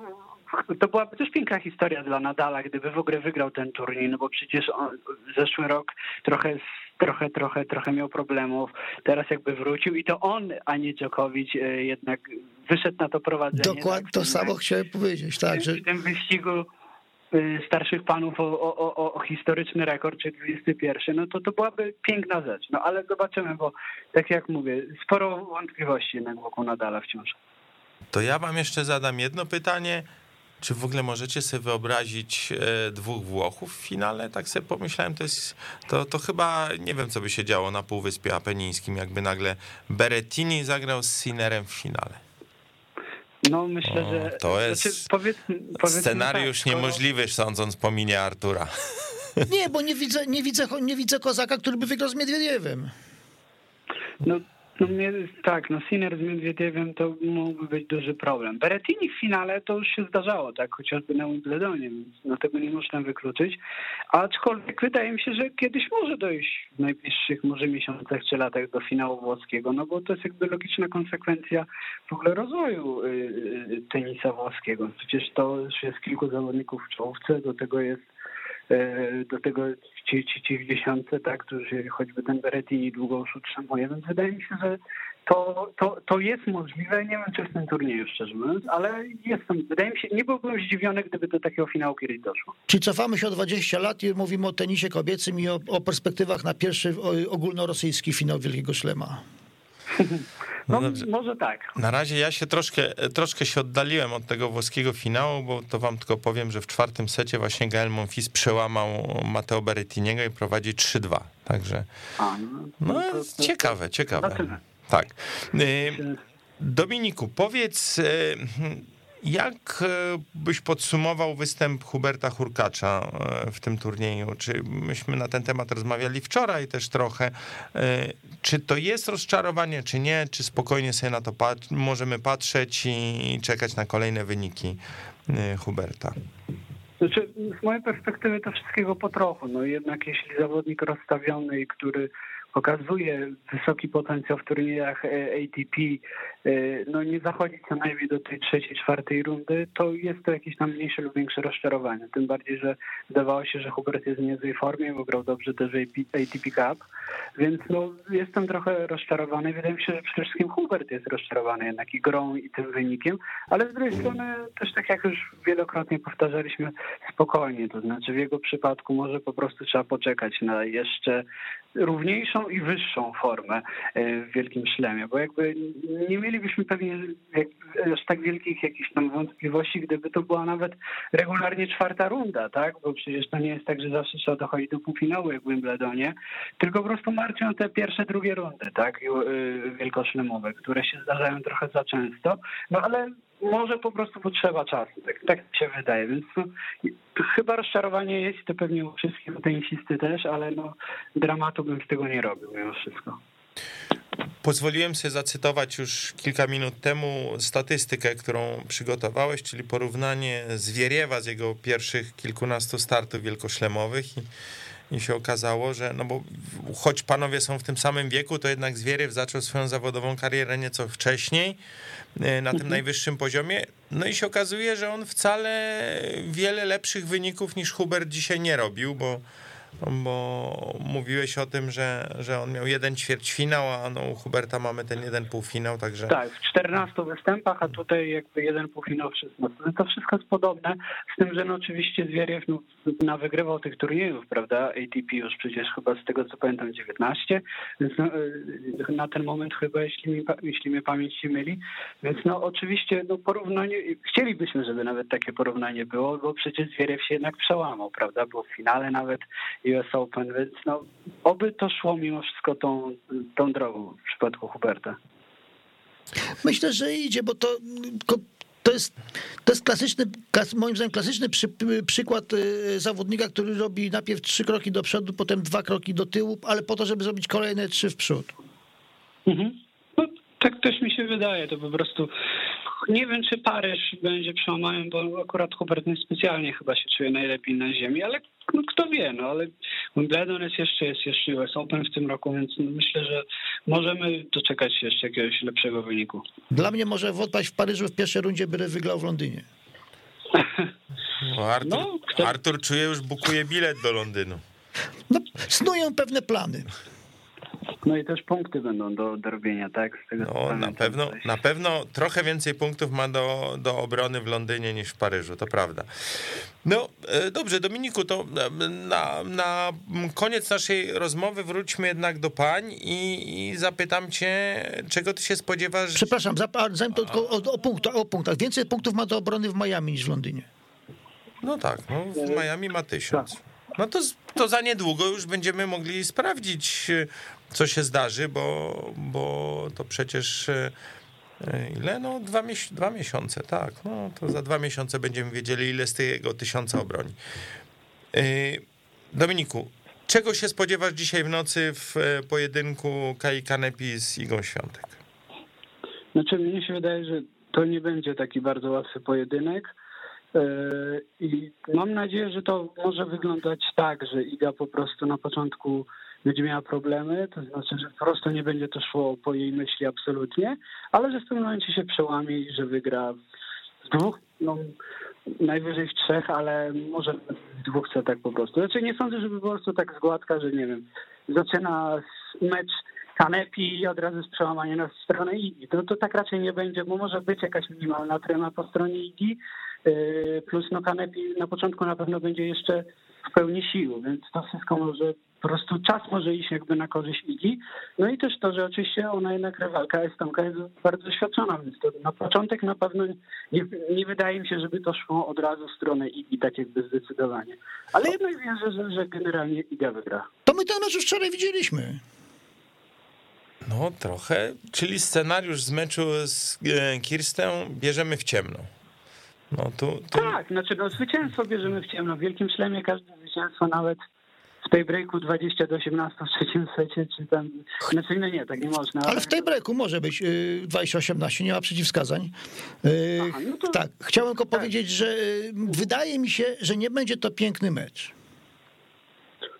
to byłaby też piękna historia dla Nadala, gdyby w ogóle wygrał ten turniej, no bo przecież on, zeszły rok trochę, trochę, trochę, trochę miał problemów, teraz jakby wrócił i to on, a nie Djokovic e, jednak wyszedł na to prowadzenie. Dokładnie tak, to w tym- samo chciałem powiedzieć, tak, że w tym wyścigu starszych panów o, o, o, o historyczny rekord, czy 21, no to to byłaby piękna rzecz. No ale zobaczymy, bo tak jak mówię, sporo wątpliwości jednak wokół Nadala wciąż. To ja wam jeszcze zadam jedno pytanie. Czy w ogóle możecie sobie wyobrazić e, dwóch Włochów w finale? Tak sobie pomyślałem, to jest, to, to chyba nie wiem, co by się działo na Półwyspie Apenińskim, jakby nagle Berettini zagrał z Sinnerem w finale. No myślę, O, że... to jest znaczy, powiedzmy, powiedzmy Scenariusz tak, skoro- niemożliwy, sądząc po minie Artura. Nie, bo nie widzę, nie widzę, nie widzę kozaka, który by wygrał z Miedwiediewem. No, no tak, no Sinner z Miedwiediewem to mógłby być duży problem. Berettini w finale to już się zdarzało, tak, chociażby na Wimbledonie, więc no tego nie można wykluczyć. Aczkolwiek wydaje mi się, że kiedyś może dojść w najbliższych może miesiącach czy latach do finału włoskiego, no bo to jest jakby logiczna konsekwencja w ogóle rozwoju y, y, tenisa włoskiego. Przecież to już jest kilku zawodników w czołówce, do tego jest do tego ci, ci, ci w dziesiątce, tak, którzy choćby ten Berettini długo utrzymuje, więc wydaje mi się, że to, to, to jest możliwe, nie wiem czy w tym turnieju szczerze mówiąc, ale jestem, wydaje mi się, nie byłbym zdziwiony, gdyby do takiego finału kiedyś doszło. Czyli cofamy się o 20 lat i mówimy o tenisie kobiecym i o, o perspektywach na pierwszy ogólnorosyjski finał Wielkiego Szlema. *laughs* No No, może tak. Na razie ja się troszkę, troszkę się oddaliłem od tego włoskiego finału, bo to wam tylko powiem, że w czwartym secie właśnie Gael Monfils przełamał Matteo Berettiniego i prowadzi 3-2. Także A, no, no to- to- ciekawe, ciekawe. Zobaczymy. Tak. Y, Dominiku, powiedz, y, jak y, byś podsumował występ Huberta Hurkacza y, w tym turnieju? Czy myśmy na ten temat rozmawiali wczoraj też trochę? Y, Czy to jest rozczarowanie, czy nie? Czy spokojnie sobie na to pat- możemy patrzeć i czekać na kolejne wyniki Huberta? Znaczy, z mojej perspektywy to wszystkiego po trochu. No jednak jeśli zawodnik rozstawiony który pokazuje wysoki potencjał w turniejach ATP, no nie zachodzi co najmniej do tej trzeciej, czwartej rundy, to jest to jakieś tam mniejsze lub większe rozczarowanie. Tym bardziej, że wydawało się, że Hubert jest w niezłej formie, bo grał dobrze też ATP Cup, więc no jestem trochę rozczarowany. Wydaje mi się, że przede wszystkim Hubert jest rozczarowany jednak i grą i tym wynikiem, ale z drugiej strony też tak jak już wielokrotnie powtarzaliśmy, spokojnie, to znaczy w jego przypadku może po prostu trzeba poczekać na jeszcze równiejszą i wyższą formę e, w Wielkim Szlemie, bo jakby nie mielibyśmy pewnie aż tak wielkich jakichś tam wątpliwości, gdyby to była nawet regularnie czwarta runda, tak? Bo przecież to nie jest tak, że zawsze trzeba dochodzić do półfinału jak w Wimbledonie, tylko po prostu martwią te pierwsze, drugie rundy, tak? E, wielkoszlemowe, które się zdarzają trochę za często, no ale może po prostu potrzeba czasu, tak, tak się wydaje, więc chyba rozczarowanie jest to pewnie u wszystkich, tenisisty też, ale no, dramatu bym z tego nie robił mimo wszystko. Pozwoliłem sobie zacytować już kilka minut temu statystykę, którą przygotowałeś, czyli porównanie Zwieriewa z jego pierwszych kilkunastu startów wielkoszlemowych i i się okazało, że no bo choć panowie są w tym samym wieku, to jednak Zwieriew zaczął swoją zawodową karierę nieco wcześniej e, na tym mhm. najwyższym poziomie. No i się okazuje, że on wcale wiele lepszych wyników niż Hubert dzisiaj nie robił, bo bo mówiłeś o tym, że, że on miał jeden ćwierćfinał, a no u Huberta mamy ten jeden półfinał, także... Tak, w 14 występach, a tutaj jakby jeden półfinał w 16. No to wszystko jest podobne, z tym, że no oczywiście Zwieriew no, na wygrywał tych turniejów, prawda, ATP już przecież chyba z tego co pamiętam 19, więc no, y, na ten moment chyba, jeśli, mi, jeśli mnie pamięć się myli, więc no oczywiście no porównanie, chcielibyśmy, żeby nawet takie porównanie było, bo przecież Zwieriew się jednak przełamał, prawda, był w finale nawet US Open, więc no, oby to szło mimo wszystko tą, tą drogą w przypadku Huberta. Myślę, że idzie, bo to to jest, to jest klasyczny, moim zdaniem klasyczny przy, przykład y, zawodnika, który robi najpierw trzy kroki do przodu, potem dwa kroki do tyłu, ale po to, żeby zrobić kolejne trzy w przód. Mhm. No, tak też mi się wydaje, to po prostu nie wiem, czy Paryż będzie przełamaniem, bo akurat Hubert niespecjalnie chyba się czuje najlepiej na ziemi, ale no, kto wie, no ale Wimbledon jest jeszcze, jest jeszcze US Open w tym roku, więc myślę, że możemy doczekać się jeszcze jakiegoś lepszego wyniku. Dla mnie może odpaść w Paryżu w pierwszej rundzie, by wygrał w Londynie. *laughs* No, Artur, no, kto... Artur czuje już bukuje bilet do Londynu. No, snują pewne plany. No i też punkty będą do, do robienia, tak? Z tego no, na pewno, na pewno trochę więcej punktów ma do, do obrony w Londynie niż w Paryżu, to prawda. No e, dobrze, Dominiku, to na, na koniec naszej rozmowy wróćmy jednak do pań i, i zapytam cię, czego ty się spodziewasz? Przepraszam, zanim to tylko o, o, punkt, o punktach. Więcej punktów ma do obrony w Miami niż w Londynie. No tak, no w Miami ma tysiąc. Tak. No to, to za niedługo już będziemy mogli sprawdzić, co się zdarzy, bo, bo to przecież e, ile? No dwa, dwa miesiące, tak. No to za dwa miesiące będziemy wiedzieli, ile z tego tysiąca obroni. E, Dominiku, czego się spodziewasz dzisiaj w nocy w e, pojedynku Kai Kanepi z Igą Świątek? Znaczy, mnie się wydaje, że to nie będzie taki bardzo łatwy pojedynek. I mam nadzieję, że to może wyglądać tak, że Iga po prostu na początku będzie miała problemy, to znaczy, że po prostu nie będzie to szło po jej myśli absolutnie, ale że w tym momencie się przełamie i że wygra w dwóch, no najwyżej w trzech, ale może w dwóch setach po prostu. Znaczy nie sądzę, żeby po prostu tak zgładka, że nie wiem, zaczyna mecz Kanepi i od razu jest przełamanie na stronę Igi. To, to tak raczej nie będzie, bo może być jakaś minimalna trema po stronie Igi, yy, plus no Kanepi na początku na pewno będzie jeszcze w pełni sił, więc to wszystko może po prostu czas może iść jakby na korzyść Igi. No i też to, że oczywiście ona jednak rywalka Estonka jest bardzo doświadczona, więc to na początek na pewno nie, nie wydaje mi się, żeby to szło od razu w stronę Igi, tak jakby zdecydowanie. Ale jednak wierzę, że, że generalnie Iga wygra. To my to mecz już wczoraj widzieliśmy. No trochę, czyli scenariusz z meczu z e, Kirstę bierzemy w ciemno. No, tu, tu... Tak, znaczy no, zwycięstwo bierzemy w ciemno. W Wielkim Szlemie każde zwycięstwo, nawet w tej breaku 20 do 18 w trzecim secie, czy tam, znaczy no nie, tak nie można. Ale, w tej breaku może być 20-18, y, nie ma przeciwwskazań. Y, Aha, no to... Tak, chciałem tylko tak. powiedzieć, że y, wydaje mi się, że nie będzie to piękny mecz.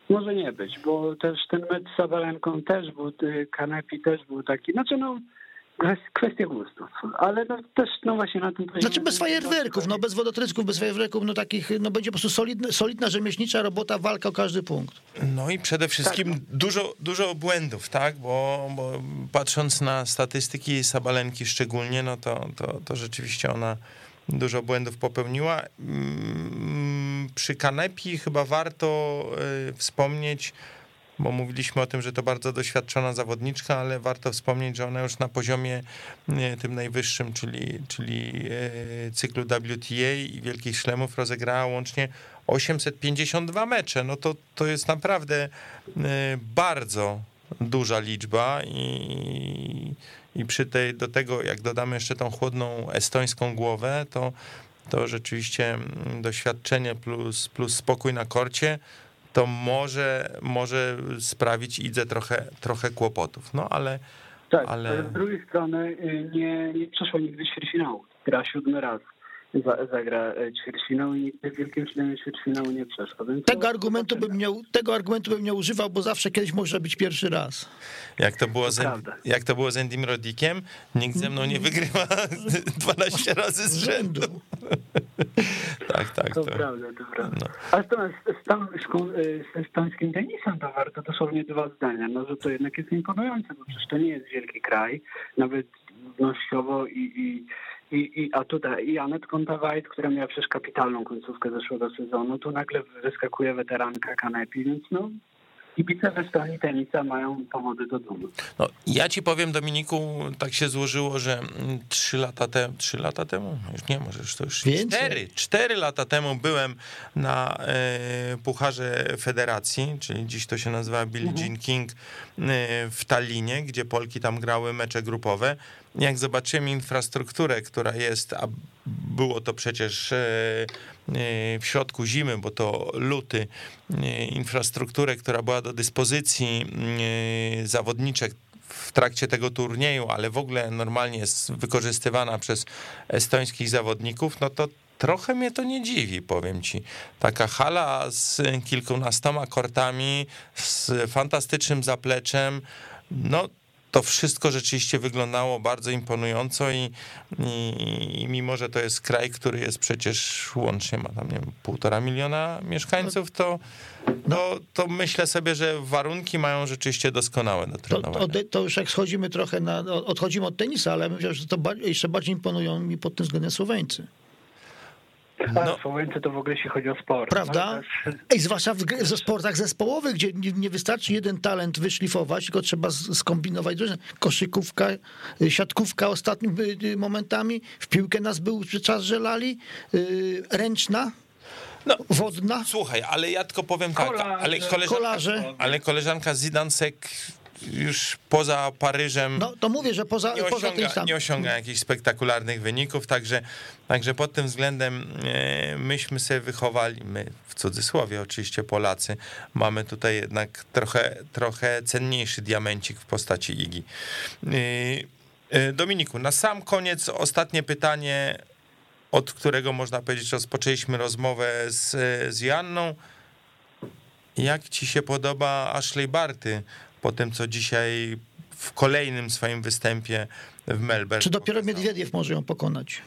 może nie być, bo też ten mecz z Sabalenką też był, Kanepi też był taki, znaczy no kwestia gustów, ale no, też no właśnie na tym. Znaczy bez fajerwerków, no bez wodotrysków, bez fajerwerków, no takich, no będzie po prostu solidna, solidna rzemieślnicza robota, walka o każdy punkt. No i przede wszystkim tak. dużo, dużo błędów, tak, bo, bo patrząc na statystyki Sabalenki szczególnie, no to, to, to rzeczywiście ona dużo błędów popełniła. Mm, przy Kanepi chyba warto y, wspomnieć, bo mówiliśmy o tym, że to bardzo doświadczona zawodniczka, ale warto wspomnieć, że ona już na poziomie tym najwyższym, czyli, czyli y, cyklu WTA i Wielkich Szlemów rozegrała łącznie 852 mecze. No to, to jest naprawdę y, bardzo duża liczba i i przy tej, do tego, jak dodamy jeszcze tą chłodną estońską głowę, to, to rzeczywiście mm, doświadczenie plus, plus spokój na korcie, to może, może sprawić Idze trochę, trochę kłopotów. No ale. Tak, ale... z drugiej strony y, nie, nie przeszło nigdy ćwierćfinału. Gra siódmy raz zagra e, ćwierćfinał i nigdy w Wielkim Ślemie ćwierćfinału nie przeszło. tego, argumentu bym nie, tego argumentu bym nie używał, bo zawsze kiedyś może być pierwszy raz. Jak to było, to z, jak to było z Endym Rodikiem? Nikt ze mną nie wygrywa *laughs* 12 razy z rzędu. *laughs* tak, tak. To, to prawda, to prawda. No. A z, z, z estońskim tenisem to warto dosłownie dwa zdania, no że to jednak jest imponujące, bo przecież to nie jest wielki kraj, nawet ludnościowo i, i i, i, a tutaj i Anet Kontawajt, która miała przecież kapitalną końcówkę zeszłego sezonu, tu nagle wyskakuje weteranka Kanepi, więc no kibice we stronie tenisa mają powody do dumy. No, ja ci powiem, Dominiku, tak się złożyło, że trzy lata temu, trzy lata temu, już nie, może już to już Więcej. cztery, cztery lata temu byłem na e, Pucharze Federacji, czyli dziś to się nazywa Billie mhm. Jean King e, w Tallinie, gdzie Polki tam grały mecze grupowe jak zobaczymy infrastrukturę, która jest, a było to przecież e, w środku zimy, bo to luty, e, infrastrukturę, która była do dyspozycji zawodniczek w trakcie tego turnieju, ale w ogóle normalnie jest wykorzystywana przez estońskich zawodników, no to trochę mnie to nie dziwi, powiem ci. Taka hala z kilkunastoma kortami, z fantastycznym zapleczem, no to wszystko rzeczywiście wyglądało bardzo imponująco i, i, i, mimo, że to jest kraj, który jest przecież łącznie ma tam, nie wiem, półtora miliona mieszkańców, to, to, to myślę sobie, że warunki mają rzeczywiście doskonałe do trenowania. To, to, już jak schodzimy trochę na, odchodzimy od tenisa, ale myślę, że to jeszcze bardziej imponują mi pod tym względem Słoweńcy. No. Słoweńcy to w ogóle jeśli chodzi o sport. Prawda? Ej, zwłaszcza w, w sportach zespołowych, gdzie nie, nie, wystarczy jeden talent wyszlifować, tylko trzeba skombinować koszykówka, y, siatkówka ostatnimi y, y, momentami, w piłkę nas był czas żelali, ręczna, no, wodna. Słuchaj, ale ja tylko powiem tak, ale koleżanka, ale koleżanka Zidansek już poza Paryżem. No to mówię, że poza, nie poza osiąga, tym Nie osiąga jakichś spektakularnych wyników, także, także pod tym względem e, myśmy sobie wychowali, my w cudzysłowie oczywiście Polacy, mamy tutaj jednak trochę, trochę cenniejszy diamencik w postaci Igi. E, e, Dominiku, na sam koniec ostatnie pytanie, od którego można powiedzieć rozpoczęliśmy rozmowę z, z Janną. Jak ci się podoba Ashley Barty? Po tym, co dzisiaj w kolejnym swoim występie w Melbourne. Czy dopiero Miedwiediew może ją pokonać?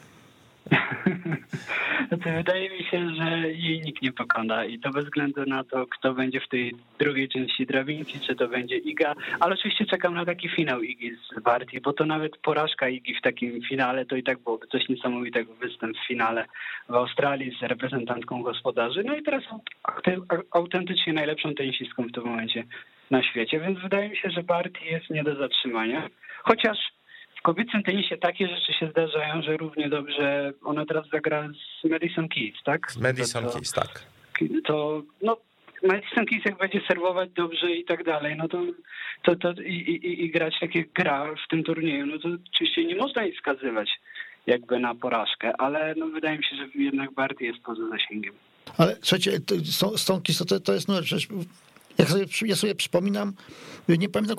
*laughs* Znaczy, wydaje mi się, że jej nikt nie pokona i to bez względu na to, kto będzie w tej drugiej części drabinki, czy to będzie Iga, ale oczywiście czekam na taki finał Igi z Barty, bo to nawet porażka Igi w takim finale to i tak byłoby coś niesamowitego, występ w finale w Australii z reprezentantką gospodarzy, no i teraz autentycznie najlepszą tenisistką w tym momencie na świecie, więc wydaje mi się, że Barty jest nie do zatrzymania. Chociaż w kobiecym tenisie takie rzeczy się zdarzają, że równie dobrze ona teraz zagra z Madison Keys, tak? Z Madison to, Keys, tak. To, no, Madison Keys jak będzie serwować dobrze i tak dalej, no to, to, to i, i, i grać tak jak gra w tym turnieju, no to oczywiście nie można jej wskazywać jakby na porażkę, ale no wydaje mi się, że jednak Barty jest poza zasięgiem. Ale słuchajcie, Stonki to, to jest no, przecież Jak sobie, ja sobie przypominam, nie pamiętam,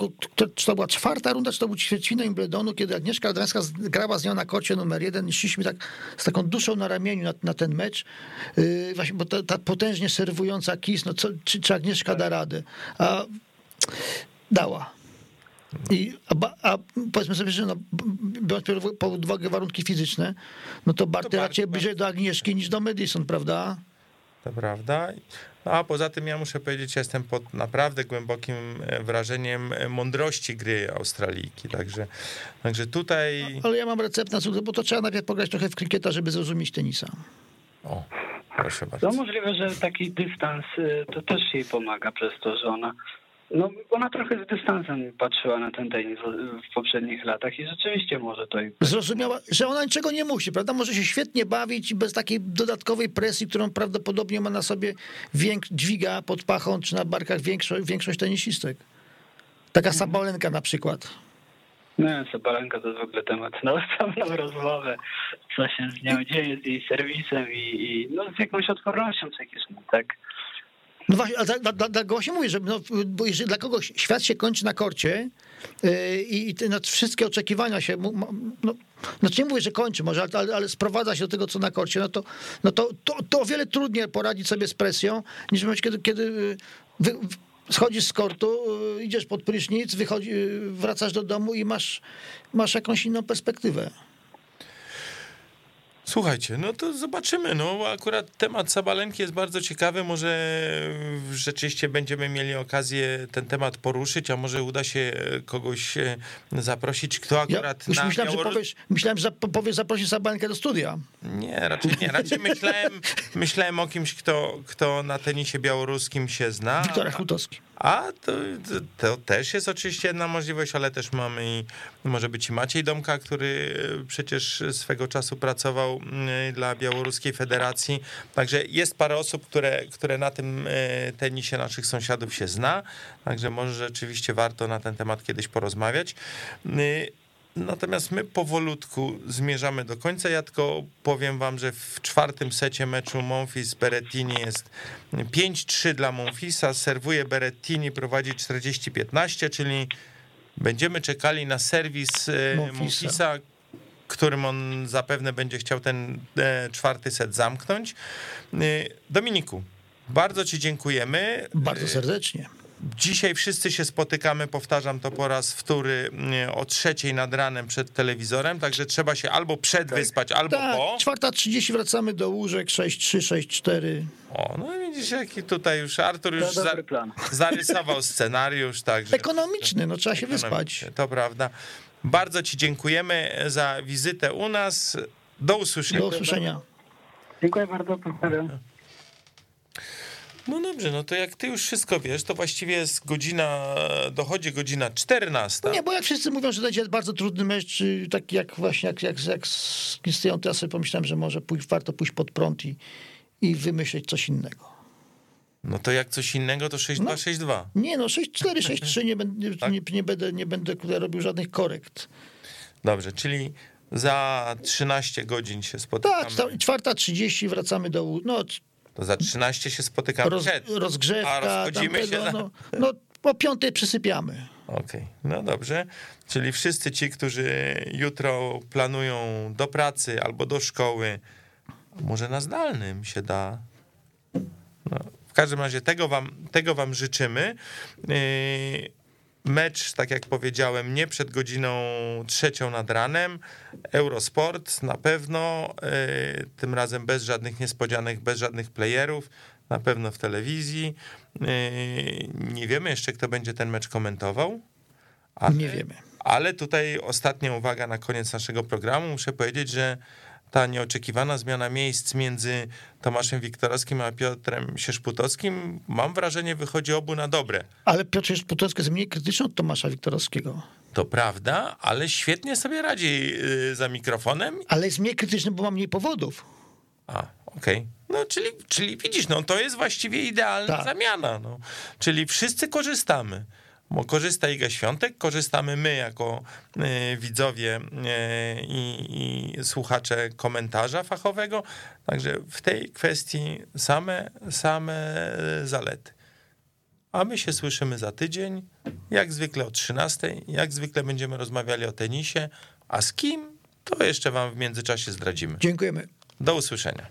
czy to była czwarta runda, czy to był ćwierćfinał Wimbledonu, kiedy Agnieszka Radomska grała z nią na kocie numer jeden i szliśmy tak z taką duszą na ramieniu na, na ten mecz, yy, właśnie, bo ta, ta, potężnie serwująca Kis, no co, czy, czy Agnieszka da radę? A dała. I, a, a, powiedzmy sobie, że no, biorąc pod uwagę warunki fizyczne, no to Barty raczej bliżej do Agnieszki niż do Madison, prawda? To prawda. No, a poza tym ja muszę powiedzieć, ja jestem pod naprawdę głębokim e, wrażeniem e, mądrości gry Australijki, także, także tutaj... No, ale ja mam recept na sukces, bo to trzeba najpierw pograć trochę w krykieta, żeby zrozumieć tenisa. O, proszę bardzo. To możliwe, że taki dystans y, to też jej pomaga przez to, że ona no, ona trochę z dystansem patrzyła na ten tenis w poprzednich latach i rzeczywiście może to... Zrozumiała, że ona niczego nie musi, prawda? Może się świetnie bawić bez takiej dodatkowej presji, którą prawdopodobnie ma na sobie więk- dźwiga pod pachą czy na barkach większość, większość tenisistek. Taka mhm. Sabalenka na przykład. Nie, Sabalenka to jest w ogóle temat na osobną rozmowę, co się z nią dzieje, z jej serwisem i, i no, z jakąś odpornością psychiczną, tak? No właśnie, ale dla, dla, dla właśnie mówię, że no, bo jeżeli dla kogoś świat się kończy na korcie yy, i no, wszystkie oczekiwania się, no, znaczy nie mówię, że kończy może, ale, ale sprowadza się do tego, co na korcie, no to, no to, to, to o wiele trudniej poradzić sobie z presją, niż momencie, kiedy, kiedy y, wy, schodzisz z kortu, y, idziesz pod prysznic, wychodzi, y, wracasz do domu i masz, masz jakąś inną perspektywę. Słuchajcie, no to zobaczymy. No akurat temat Sabalenki jest bardzo ciekawy. Może rzeczywiście będziemy mieli okazję ten temat poruszyć, a może uda się kogoś e, zaprosić, kto akurat ja już myślałem, Białorus... że powiesz, myślałem, że powiesz zaprosić Sabalenkę do studia. Nie, raczej nie. Raczej myślałem, myślałem o kimś, kto, kto na tenisie białoruskim się zna. Wiktor Chutowski. A to, to, też jest oczywiście jedna możliwość, ale też mamy i może być i Maciej Domka, który przecież swego czasu pracował mm, dla Białoruskiej Federacji. Także jest parę osób, które, które na tym e, tenisie naszych sąsiadów się zna. Także może rzeczywiście warto na ten temat kiedyś porozmawiać. Natomiast my powolutku zmierzamy do końca. Ja tylko powiem wam, że w czwartym secie meczu Monfils Berettini jest 5-3 dla Monfisa. Serwuje Berettini, prowadzi 40-15, czyli będziemy czekali na serwis e, Monfisa. Monfisa którym on zapewne będzie chciał ten e, czwarty set zamknąć. E, Dominiku, bardzo Ci dziękujemy. Bardzo serdecznie. Dzisiaj wszyscy się spotykamy, powtarzam to po raz wtóry, o trzeciej nad ranem przed telewizorem, także trzeba się albo przedwyspać, tak. albo tak, po. Czwarta trzydzieści wracamy do łóżek, 6-3, 6-4. O, no i widzisz, jaki tutaj już Artur już za, zarysował scenariusz. Także, Ekonomiczny, no trzeba się wyspać. To prawda. Bardzo ci dziękujemy za wizytę u nas. Do usłyszenia. Do usłyszenia. Dziękuję bardzo, pozdrawiam. No dobrze, no to jak ty już wszystko wiesz, to właściwie jest godzina, dochodzi godzina 14. Nie, bo jak wszyscy mówią, że to będzie bardzo trudny mecz, taki jak właśnie jak, jak, jak z Krystianą, to ja sobie pomyślałem, że może pójść, warto pójść pod prąd i, i wymyśleć coś innego. No to jak coś innego, to 6-2, no, 6-2. Nie, no 6-4, 6-3, nie, będę, tak? nie, nie, będę, nie będę robił żadnych korekt. Dobrze, czyli za 13 godzin się spotykamy. Tak, czwarta 30 wracamy do... No, to za 13 się spotykamy Roz, przed. Rozgrzewka. A rozchodzimy tamtego, się za... No, no po piątej przysypiamy. Okej, okay. no dobrze. Czyli wszyscy ci, którzy jutro planują do pracy albo do szkoły, może na zdalnym się da. No, w każdym razie tego wam, tego wam życzymy. Yy, Mecz, tak jak powiedziałem, nie przed godziną trzecią nad ranem. Eurosport na pewno, e, tym razem bez żadnych niespodzianek, bez żadnych playerów, na pewno w telewizji. E, nie wiemy jeszcze, kto będzie ten mecz komentował. Ale, nie wiemy. Ale tutaj ostatnia uwaga na koniec naszego programu. Muszę powiedzieć, że ta nieoczekiwana zmiana miejsc między Tomaszem Wiktorowskim a Piotrem Sierzputowskim, mam wrażenie, wychodzi obu na dobre. Ale Piotr Sierzputowski jest mniej krytyczny od Tomasza Wiktorowskiego. To prawda, ale świetnie sobie radzi y, za mikrofonem. Ale jest mniej krytyczny, bo ma mniej powodów. A, okej. Okay. No, czyli, czyli widzisz, no to jest właściwie idealna tak. zamiana. No. Czyli wszyscy korzystamy korzysta Iga Świątek, korzystamy my jako y, widzowie y, i, i, słuchacze komentarza fachowego, także w tej kwestii same, same zalety. a my się słyszymy za tydzień, jak zwykle o 13, jak zwykle będziemy rozmawiali o tenisie, a z kim, to jeszcze wam w międzyczasie zdradzimy. Dziękujemy. Do usłyszenia.